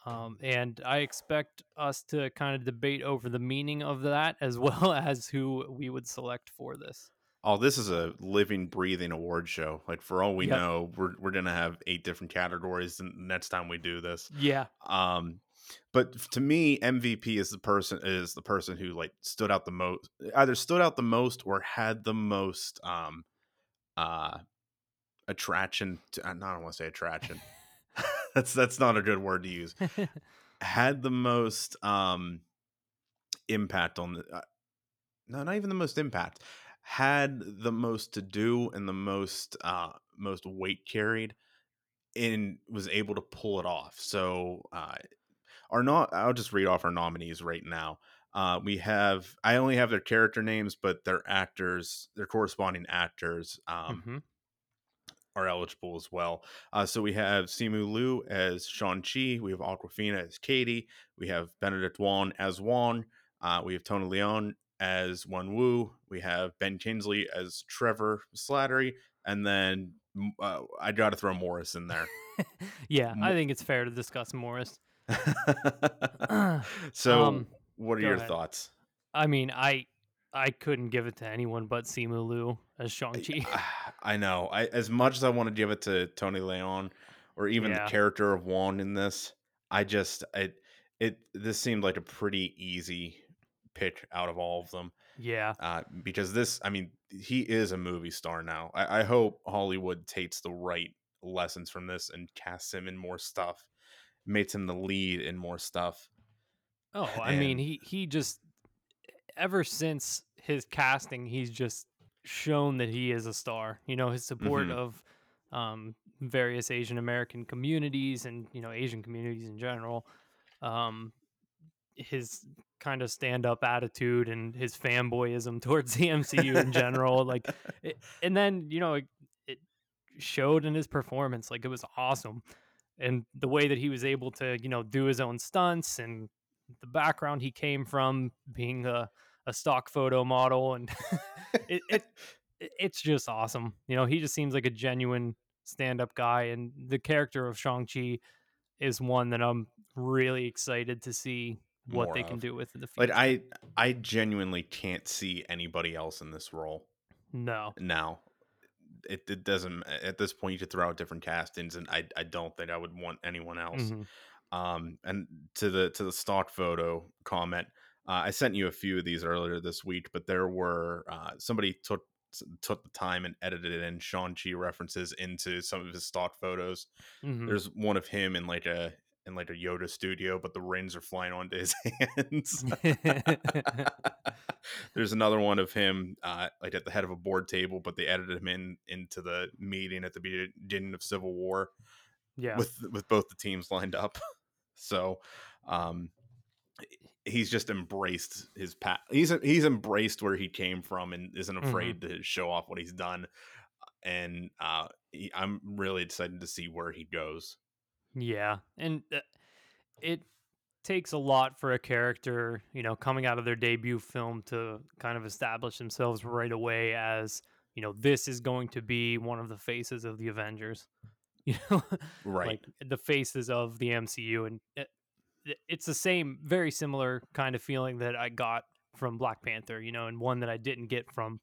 Um, and I expect us to kind of debate over the meaning of that as well as who we would select for this. Oh, this is a living, breathing award show. Like for all we Yep. know, we're we're gonna have eight different categories the next time we do this. Yeah. Um, but to me, MVP is the person is the person who like stood out the most, either stood out the most or had the most um uh attraction. To, I don't want to say attraction. that's that's not a good word to use. Had the most um impact on the. Uh, no, not even the most impact. Had the most to do and the most uh most weight carried and was able to pull it off. So uh are not I'll just read off our nominees right now. Uh we have I only have their character names, but their actors, their corresponding actors um Mhm. Are eligible as well. Uh so we have Simu Liu as Shang Chi, we have Awkwafina as Katie, we have Benedict Wong as Wong, uh we have Tony Leung as Wen Wu, we have Ben Kingsley as Trevor Slattery, and then uh, I got to throw Morris in there. yeah, I think it's fair to discuss Morris. so, Um, what are your ahead. thoughts? I mean, I I couldn't give it to anyone but Simu Liu as Shang-Chi. I know. I as much as I want to give it to Tony Leung or even Yeah. the character of Juan in this, I just it it this seemed like a pretty easy pick out of all of them. yeah. Uh, because this, I mean, he is a movie star now. I, I hope Hollywood takes the right lessons from this and casts him in more stuff, makes him the lead in more stuff. Oh, I mean, he he just ever since his casting, he's just shown that he is a star. You know, his support Mhm. of um, various Asian American communities and you know Asian communities in general. Um, his kind of stand-up attitude and his fanboyism towards the MCU in general, like, it, and then you know it, it showed in his performance. Like it was awesome, and the way that he was able to you know do his own stunts and the background he came from being a, a stock photo model and it, it it- it's just awesome you know he just seems like a genuine stand-up guy and the character of shang-chi is one that i'm really excited to see what More they can do with in the future Like I, I genuinely can't see anybody else in this role no now. It, it doesn't at this point. You could throw out different castings, and I, I don't think I would want anyone else. Mhm. Um, and to the to the stock photo comment, uh, I sent you a few of these earlier this week, but there were uh, somebody took took the time and edited in Shang Chi references into some of his stock photos. Mhm. There's one of him in like a in like a Yoda studio, but the rings are flying onto his hands. There's another one of him uh, like at the head of a board table, but they edited him in into the meeting at the beginning of Civil War yeah with with both the teams lined up. So um he's just embraced his pat he's he's embraced where he came from and isn't Mhm. afraid to show off what he's done and uh he, I'm really excited to see where he goes. Yeah, and uh, it takes a lot for a character, you know, coming out of their debut film to kind of establish themselves right away as, you know, this is going to be one of the faces of the Avengers. You know, Right. like the faces of the MCU, and it- it's the same, very similar kind of feeling that I got from Black Panther, you know, and one that I didn't get from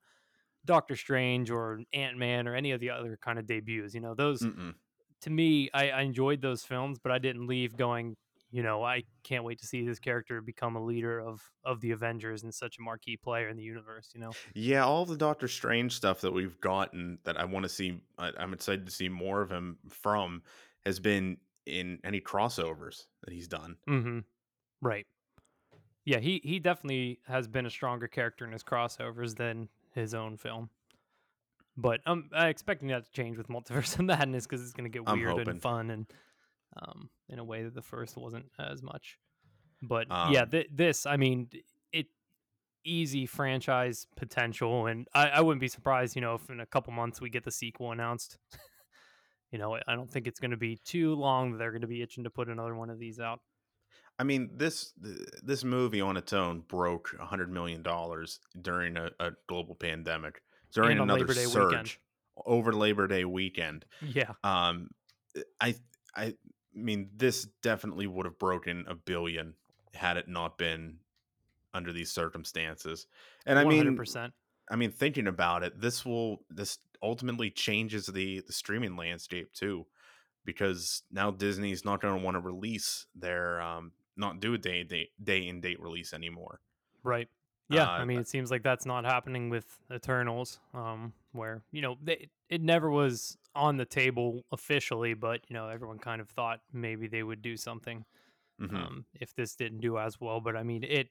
Doctor Strange or Ant Man or any of the other kind of debuts. You know, those Mm-mm. to me, I, I enjoyed those films, but I didn't leave going, you know, I can't wait to see this character become a leader of of the Avengers and such a marquee player in the universe. You know, Yeah, all the Doctor Strange stuff that we've gotten that I want to see, I, I'm excited to see more of him from, has been in any crossovers that he's done. mm-hmm. right? Yeah, he he definitely has been a stronger character in his crossovers than his own film. But I'm uh, expecting that to change with Multiverse of Madness because it's going to get I'm weird hoping. and fun and um, in a way that the first wasn't as much. But yeah, Um, th- this I mean, it easy franchise potential, and I, I wouldn't be surprised, you know, if in a couple months we get the sequel announced. you know, I don't think it's going to be too long they're going to be itching to put another one of these out. I mean, this this movie on its own broke a hundred million dollars during a, a global pandemic, during another surge weekend. over Labor Day weekend. Yeah, Um, I I mean, this definitely would have broken a billion had it not been under these circumstances. And I one hundred mean, percent. I mean, thinking about it, this will this ultimately changes the the streaming landscape too, because now Disney's not going to want to release their um not do a day day day and date release anymore. Right. Yeah, Uh, I mean, it seems like that's not happening with Eternals, um, where you know they, it never was on the table officially, but you know everyone kind of thought maybe they would do something Mhm. um, if this didn't do as well. But I mean, it,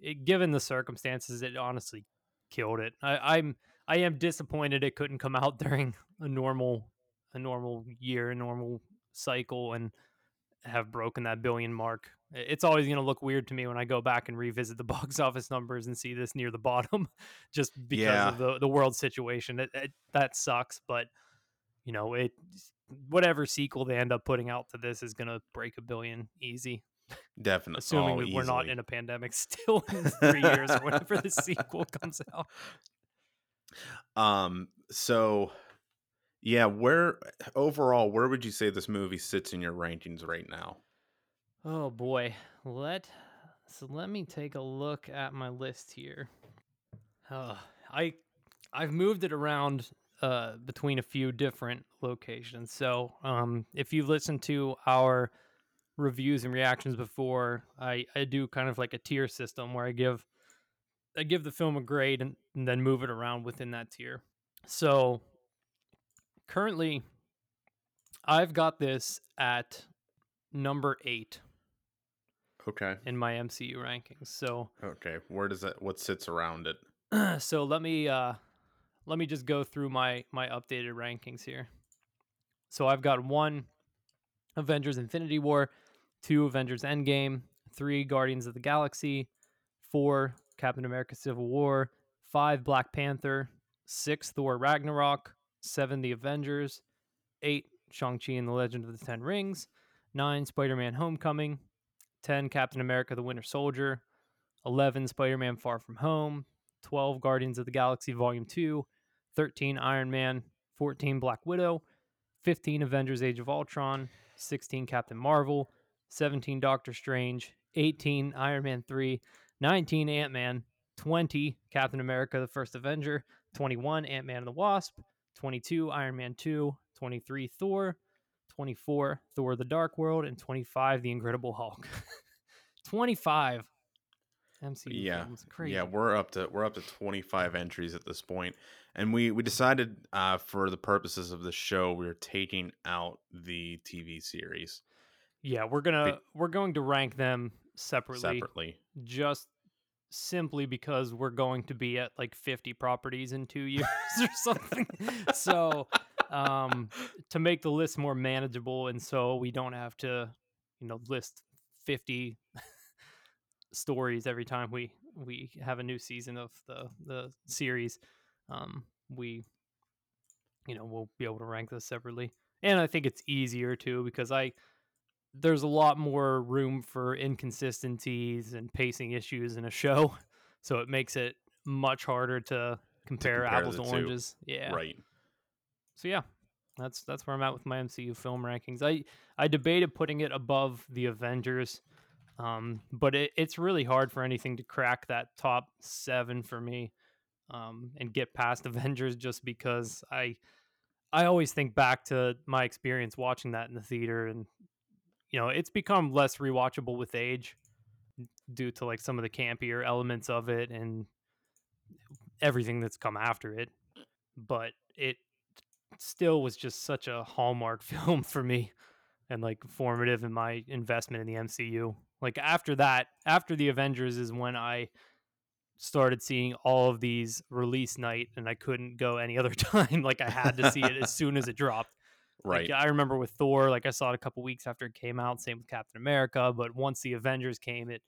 it given the circumstances, it honestly killed it. I, I'm I am disappointed it couldn't come out during a normal a normal year, a normal cycle, and have broken that billion mark. It's always going to look weird to me when I go back and revisit the box office numbers and see this near the bottom, just because Yeah. of the the world situation. It, it, that sucks, but you know it. Whatever sequel they end up putting out to this is going to break a billion easy Definitely, assuming oh, we, we're not in a pandemic still in three years or whenever the sequel comes out. Um. So, yeah, where overall, where would you say this movie sits in your rankings right now? Oh boy, let so let me take a look at my list here. Uh, I I've moved it around uh, between a few different locations. So um, if you've listened to our reviews and reactions before, I I do kind of like a tier system where I give I give the film a grade and, and then move it around within that tier. So currently, I've got this at number eight Okay. in my MCU rankings. So Okay. Where does that? What sits around it? so let me uh let me just go through my my updated rankings here. So I've got one Avengers Infinity War, two Avengers Endgame, three Guardians of the Galaxy, four Captain America Civil War, five Black Panther, six Thor Ragnarok, seven The Avengers, eight Shang-Chi and the Legend of the Ten Rings, nine Spider-Man Homecoming, 10 Captain America the Winter Soldier, 11 Spider-Man Far From Home, 12 Guardians of the Galaxy Volume 2, 13 Iron Man, 14 Black Widow, 15 Avengers Age of Ultron, 16 Captain Marvel, 17 Doctor Strange, 18 Iron Man 3, 19 Ant-Man, 20 Captain America the First Avenger, 21 Ant-Man and the Wasp, 22 Iron Man 2, 23 Thor, 24 Thor the Dark World, and 25 The Incredible Hulk. 25 MCU Yeah, films. Crazy. Yeah, we're up to we're up to 25 entries at this point, and we we decided uh, for the purposes of the show we are taking out the TV series Yeah, we're gonna we're going to rank them separately, separately. just simply because we're going to be at like 50 properties in two years or something. so um to make the list more manageable and so we don't have to, you know, list 50 stories every time we we have a new season of the the series. Um we you know, we'll be able to rank this separately. And I think it's easier too because I there's a lot more room for inconsistencies and pacing issues in a show. So it makes it much harder to compare, compare apples to two. oranges. Yeah. Right. So yeah, that's that's where I'm at with my MCU film rankings. I I debated putting it above the Avengers, um, but it, it's really hard for anything to crack that top seven for me. um, and get past Avengers just because I I always think back to my experience watching that in the theater and you know, it's become less rewatchable with age due to like some of the campier elements of it and everything that's come after it. But it still was just such a hallmark film for me and like formative in my investment in the MCU. Like after that, after the Avengers is when I started seeing all of these release night and I couldn't go any other time. like I had to see it as soon as it dropped. Right. Like, I remember with Thor, like I saw it a couple weeks after it came out. Same with Captain America, but once the Avengers came, it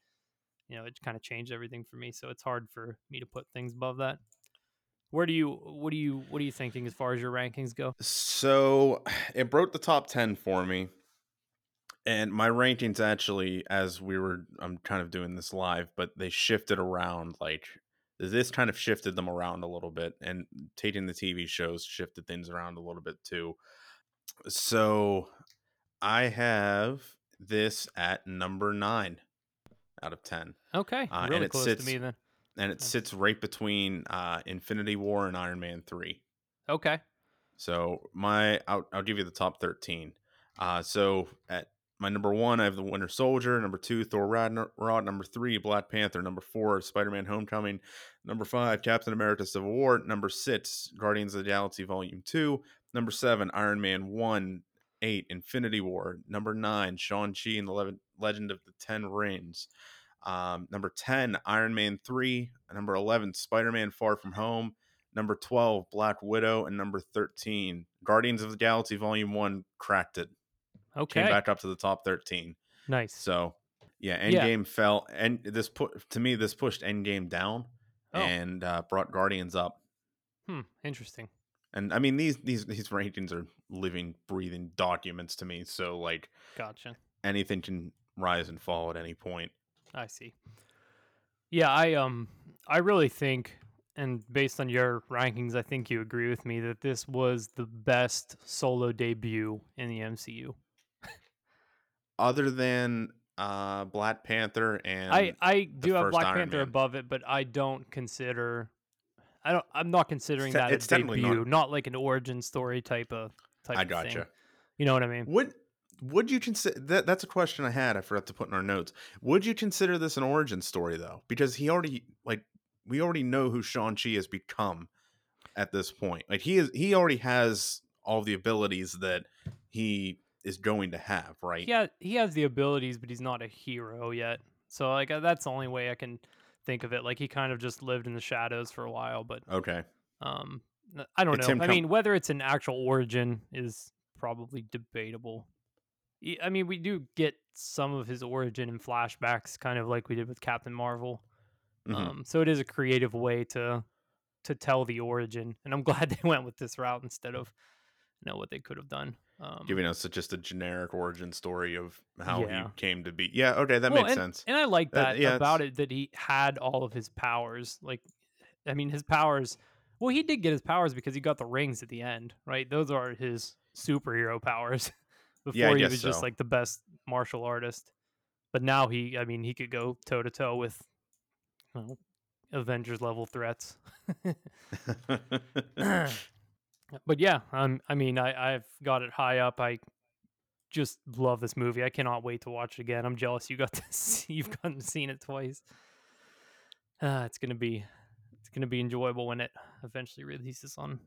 you know it kind of changed everything for me. So it's hard for me to put things above that. Where do you what do you what are you thinking as far as your rankings go? So it broke the top 10 for me. And my rankings actually, as we were, I'm kind of doing this live, but they shifted around. Like this kind of shifted them around a little bit, and taking the TV shows shifted things around a little bit too. So I have this at number nine out of 10. Okay, Uh, and it close sits- to me then. And it Okay. sits right between uh, Infinity War and Iron Man 3. Okay, So my I'll, I'll give you the top 13. Uh, so at my number one, I have the Winter Soldier. Number two, Thor Ragnarok. Number three, Black Panther. Number four, Spider Man Homecoming. Number five, Captain America Civil War. Number six, Guardians of the Galaxy Volume 2. Number seven, Iron Man 1. Eight, Infinity War. Number nine, Shang-Chi and the Lev- Legend of the Ten Rings. Um, number 10, Iron Man 3. Number 11, Spider Man Far From Home. Number 12, Black Widow. And number 13, Guardians of the Galaxy Volume 1 cracked it. okay, Came back up to the top 13. nice. So, yeah, Yeah. Endgame fell. And this put, to me, this pushed Endgame down Oh. and uh, brought Guardians up. Hmm, interesting. And I mean, these, these, these rankings are living, breathing documents to me. So, like, Gotcha. anything can rise and fall at any point. I see. Yeah, I um I really think and based on your rankings, I think you agree with me that this was the best solo debut in the MCU. Other than uh, Black Panther and I I do have Black Iron Panther Man. above it, but I don't consider I don't I'm not considering te- that it's a technically not- debut, not, like an origin story type of type I gotcha. thing. You know what I mean? Would would you consider that? That's a question I had. I forgot to put in our notes. Would you consider this an origin story though? Because he already like we already know who Shang Chi has become at this point. Like he is, he already has all the abilities that he is going to have. Right? He ha- he has the abilities, but he's not a hero yet. So like uh, that's the only way I can think of it. Like he kind of just lived in the shadows for a while, but Okay. um, I don't It's know. I com- mean, whether it's an actual origin is probably debatable. I mean, we do get some of his origin in flashbacks, kind of like we did with Captain Marvel. Mhm. Um, so it is a creative way to to tell the origin, and I'm glad they went with this route instead of you know what they could have done. Um, Giving us just a generic origin story of how Yeah. he came to be. Yeah. Okay, that Well, makes and, sense. And I like That- that yeah, about it that he had all of his powers. Like, I mean, his powers. Well, he did get his powers because he got the rings at the end, right? Those are his superhero powers. Before Yeah, he was just like the best martial artist, but now he, I mean, he could go toe to toe with, you know, Avengers level threats. but yeah, um, I mean, I, I've got it high up. I just love this movie. I cannot wait to watch it again. I'm jealous you got to see, you've gotten seen it twice. Uh, it's gonna be it's gonna be enjoyable when it eventually releases on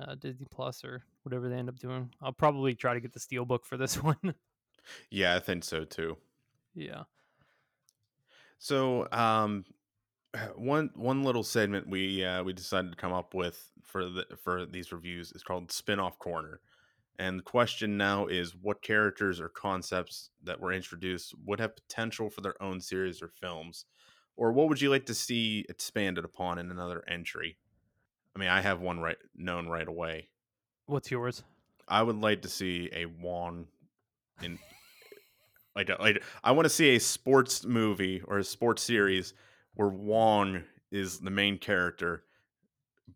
uh, Disney Plus or whatever they end up doing. I'll probably try to get the steelbook for this one. yeah, I think so too. yeah. So, um, one one little segment we uh, we decided to come up with for the for these reviews is called Spin-off Corner, and the question now is what characters or concepts that were introduced would have potential for their own series or films, or what would you like to see expanded upon in another entry? I mean, I have one right known right away. What's yours? I would like to see a Wong in like a- like I want to see a sports movie or a sports series where Wong is the main character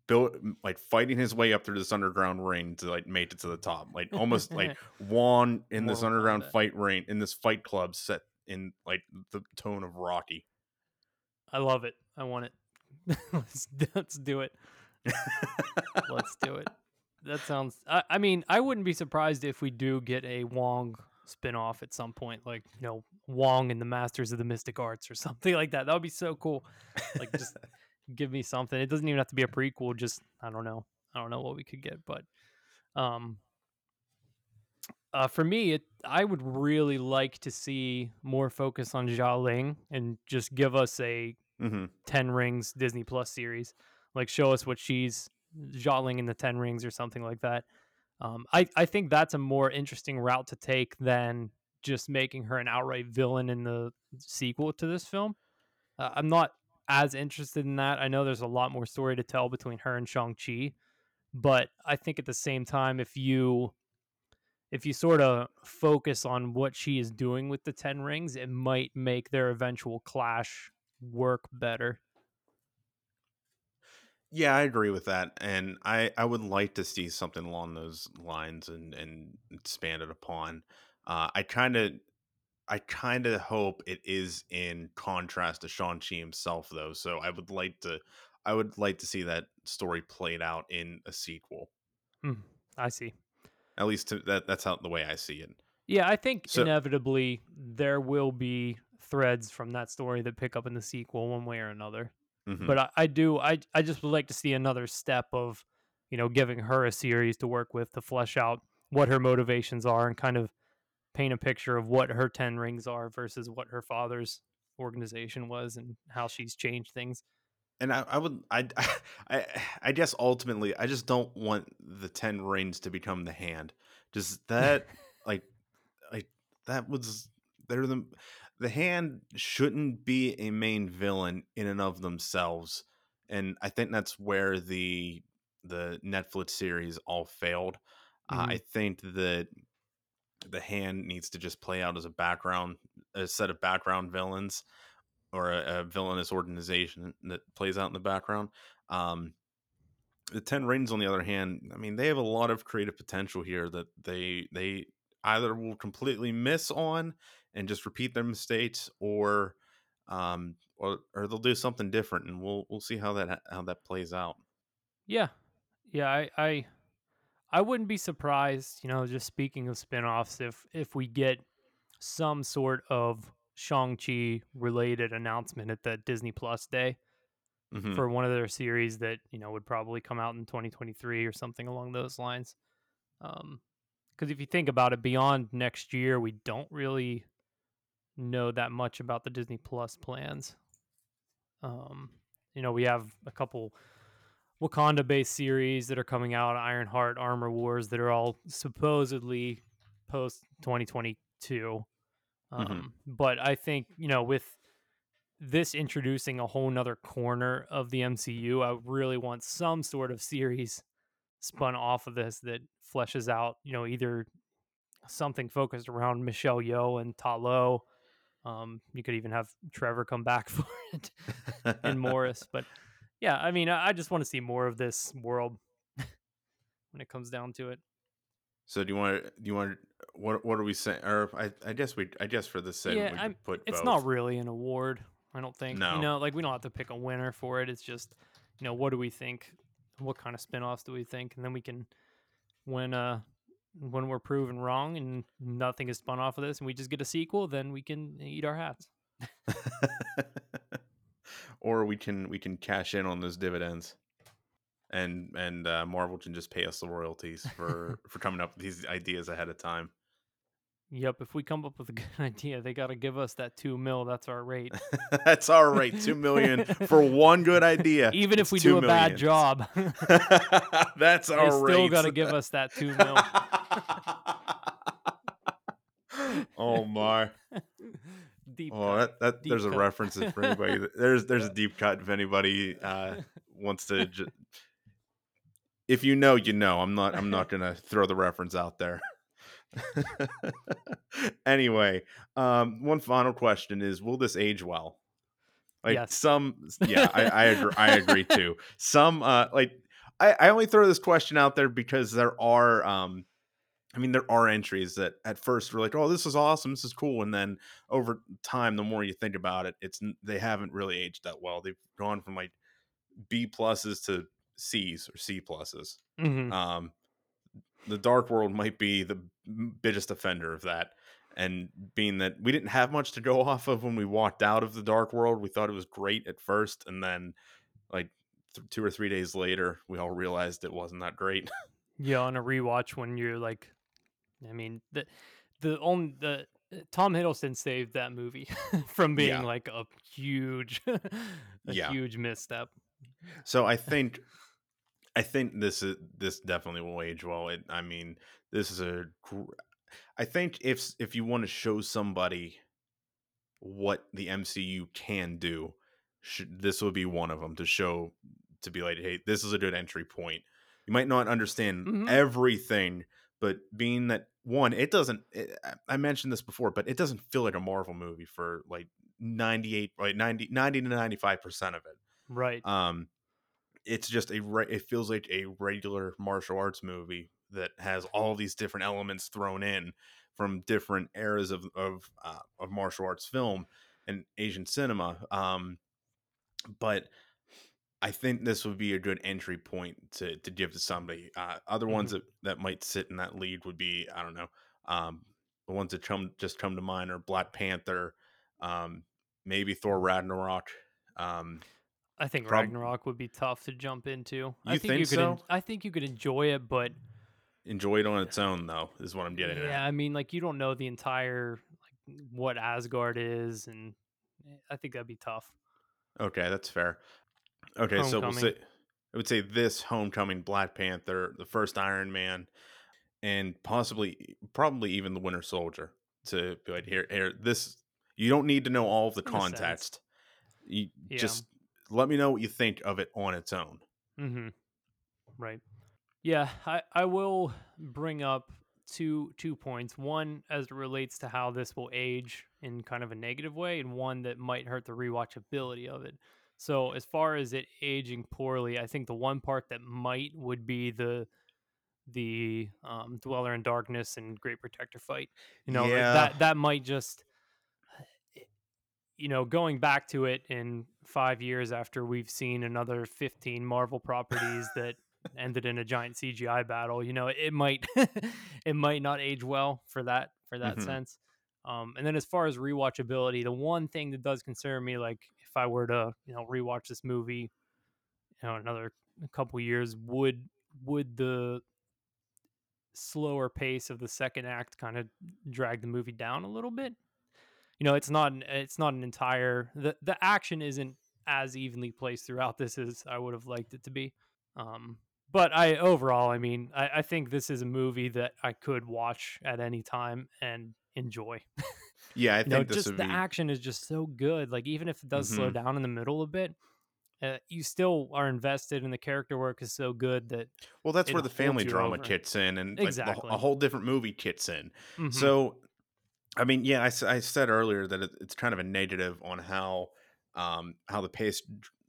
built like fighting his way up through this underground ring to like make it to the top like almost like Wong in this Mortal underground fight ring in this fight club set in like the tone of Rocky I love it. I want it. let's let's do it. let's do it. That sounds. I, I mean, I wouldn't be surprised if we do get a Wong spin-off at some point like you know wong and the masters of the mystic arts or something like that. That would be so cool. Like just give me something. It doesn't even have to be a prequel just i don't know. I don't know what we could get but um uh, for me, it I would really like to see more focus on Xialing and just give us a hmm Ten Rings Disney Plus series, like show us what she's Xialing in the Ten Rings or something like that. Um, I I think that's a more interesting route to take than just making her an outright villain in the sequel to this film. Uh, I'm not as interested in that. I know there's a lot more story to tell between her and Shang Chi, but I think at the same time, if you if you sort of focus on what she is doing with the Ten Rings, it might make their eventual clash work better. Yeah, I agree with that, and I I would like to see something along those lines and and expanded upon. Uh, I kind of I kind of hope it is in contrast to Shang Chi himself, though. So I would like to I would like to see that story played out in a sequel. Hmm, I see. At least to, that that's how the way I see it. Yeah, I think So inevitably there will be threads from that story that pick up in the sequel one way or another. Mhm. But I, I do I I just would like to see another step of, you know, giving her a series to work with to flesh out what her motivations are and kind of paint a picture of what her 10 rings are versus what her father's organization was and how she's changed things. and I, I would I, I I guess ultimately I just don't want the ten rings to become the hand. Does that like like that was they're the the hand shouldn't be a main villain in and of themselves, and I think that's where the the Netflix series all failed. Uh, I think that the hand needs to just play out as a background, a set of background villains or a, a villainous organization that plays out in the background. Um, the Ten Rings, on the other hand, I mean, they have a lot of creative potential here that they they either will completely miss on and just repeat their mistakes, or um, or or they'll do something different, and we'll we'll see how that how that plays out. Yeah. Yeah, I I I wouldn't be surprised, you know, just speaking of spin-offs if if we get some sort of Shang-Chi related announcement at the Disney Plus day hmm for one of their series that, you know, would probably come out in 2023 or something along those lines. Um cuz if you think about it beyond next year, we don't really know that much about the Disney Plus plans. Um you know, we have a couple Wakanda based series that are coming out, Ironheart, Armor Wars, that are all supposedly post 2022. hmm Um, but I think, you know, with this introducing a whole nother corner of the MCU, I really want some sort of series spun off of this that fleshes out, you know, either something focused around Michelle Yeoh and Ta Lo. Um, you could even have Trevor come back for it and Morris. But yeah, I mean, I I just want to see more of this world when it comes down to it. so do you want do you want what what are we saying? Or I I guess we I guess for this segment Yeah, we I'm. put It's both. not really an award. I don't think. No. You know, like we don't have to pick a winner for it. It's just, you know, what do we think? What kind of spin-offs do we think? And then we can, when uh, when we're proven wrong and nothing is spun off of this, and we just get a sequel, then we can eat our hats. or we can we can cash in on those dividends and and uh, marvel can just pay us the royalties for for coming up with these ideas ahead of time Yep. If we come up with a good idea, they got to give us that two mil. That's our rate. that's our rate, two million for one good idea Even if we do a bad job, that's our rate. they our still got to give us that two mil. oh my. Deep oh cut. that, that deep there's a reference for anybody there's there's a deep cut if anybody uh wants to ju- if you know you know. I'm not i'm not gonna throw the reference out there. Anyway um one final question is will this age well? Like Yes. some yeah i i agree i agree too. Some uh like i i only throw this question out there because there are um I mean, there are entries that at first were like, "Oh, this is awesome, this is cool," and then over time, the more you think about it, it's they haven't really aged that well. They've gone from like B pluses to C's or C pluses. Mhm. Um, the Dark World might be the biggest offender of that. And being that we didn't have much to go off of when we walked out of the Dark World, we thought it was great at first, and then like th- two or three days later, we all realized it wasn't that great. Yeah, on a rewatch when you're like, I mean, the the only the uh, Tom Hiddleston saved that movie from being Yeah. like a huge, a Yeah. huge misstep. So I think, I think this is this definitely will age well. It, I mean, this is a. I think if if you want to show somebody what the MCU can do, should, this would be one of them to show to be like, hey, this is a good entry point. You might not understand Mhm. everything, but being that one, it doesn't. It, I- mentioned this before, but it doesn't feel like a Marvel movie for like ninety eight, like 90, 90 to ninety five percent of it Right. um it's just a re- it feels like a regular martial arts movie that has all these different elements thrown in from different eras of of, uh, of martial arts film and asian cinema um but i think this would be a good entry point to to give to somebody uh other ones that that might sit in that lead would be i don't know um the ones that come just come to mind are black panther um maybe thor ragnarok um I think prob- Ragnarok would be tough to jump into. I You think, you think could. en- so? I think you could enjoy it, but enjoy it on its own though is what i'm getting at. yeah, at I mean, like you don't know the entire like what Asgard is, and eh, I think that'd be tough. okay that's fair okay so we'll say i would say this homecoming black panther the first iron man and possibly probably even the winter soldier to be like here here this you don't need to know all of the context you Yeah. just let me know what you think of it on its own Mm-hmm. Right. Yeah, I, I will bring up two two points. One as it relates to how this will age in kind of a negative way, and one that might hurt the rewatchability of it. So as far as it aging poorly, I think the one part that might would be the the um, Dweller in Darkness and Great Protector fight. You know, Yeah. that that might just you know, going back to it in five years after we've seen another 15 Marvel properties that ended in a giant CGI battle, you know, it might it might not age well for that for that Mhm. sense. Um, and then as far as rewatchability, the one thing that does concern me, like if I were to, you know, rewatch this movie, you know, another couple years, would would the slower pace of the second act kind of drag the movie down a little bit? you know it's not an, it's not an entire the the action isn't as evenly placed throughout this as I would have liked it to be. Um, but I overall, I mean, I, I think this is a movie that I could watch at any time and enjoy. yeah i You think know, this just the action is just so good. Like even if it does slow Mhm. down in the middle a bit, uh, you still are invested, and the character work is so good that well that's where the family drama over. kicks in and like, the Exactly. a whole different movie kicks in Mhm. So, I mean, yeah, I, I said earlier that it, it's kind of a negative on how um, how the pace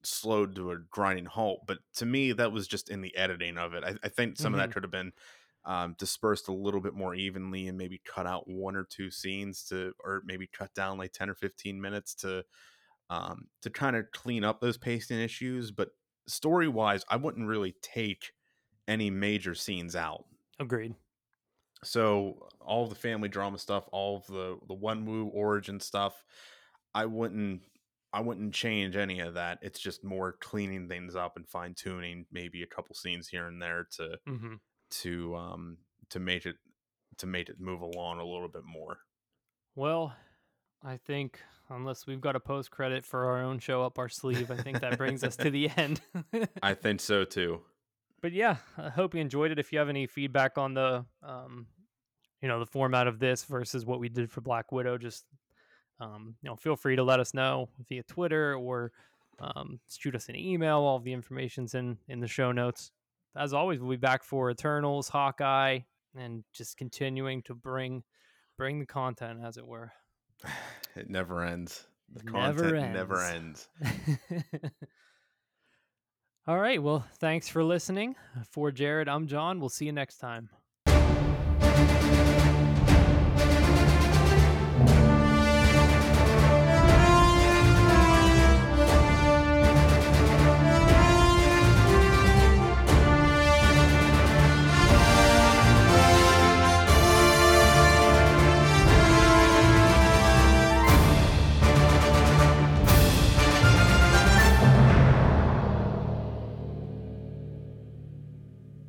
slowed to a grinding halt, but to me, that was just in the editing of it. I, I think some of Mm-hmm. that could have been um, dispersed a little bit more evenly and maybe cut out one or two scenes to, or maybe cut down like ten or fifteen minutes to um, to kind of clean up those pacing issues. But story wise, I wouldn't really take any major scenes out agreed. so all the family drama stuff all of the the Wen Wu origin stuff i wouldn't i wouldn't change any of that it's just more cleaning things up and fine tuning maybe a couple scenes here and there to hmm to um to make it to make it move along a little bit more Well, I think unless we've got a post credit for our own show up our sleeve, I think that brings us to the end. i think so too but yeah, I hope you enjoyed it. If you have any feedback on the, um, you know, the format of this versus what we did for Black Widow, just um, you know, feel free to let us know via Twitter or um, shoot us an email. All the information's in in the show notes. As always, we'll be back for Eternals, Hawkeye, and just continuing to bring bring the content, as it were. it never ends the Never content never ends. ends All right. Well, thanks for listening. For Jared, I'm John. We'll see you next time.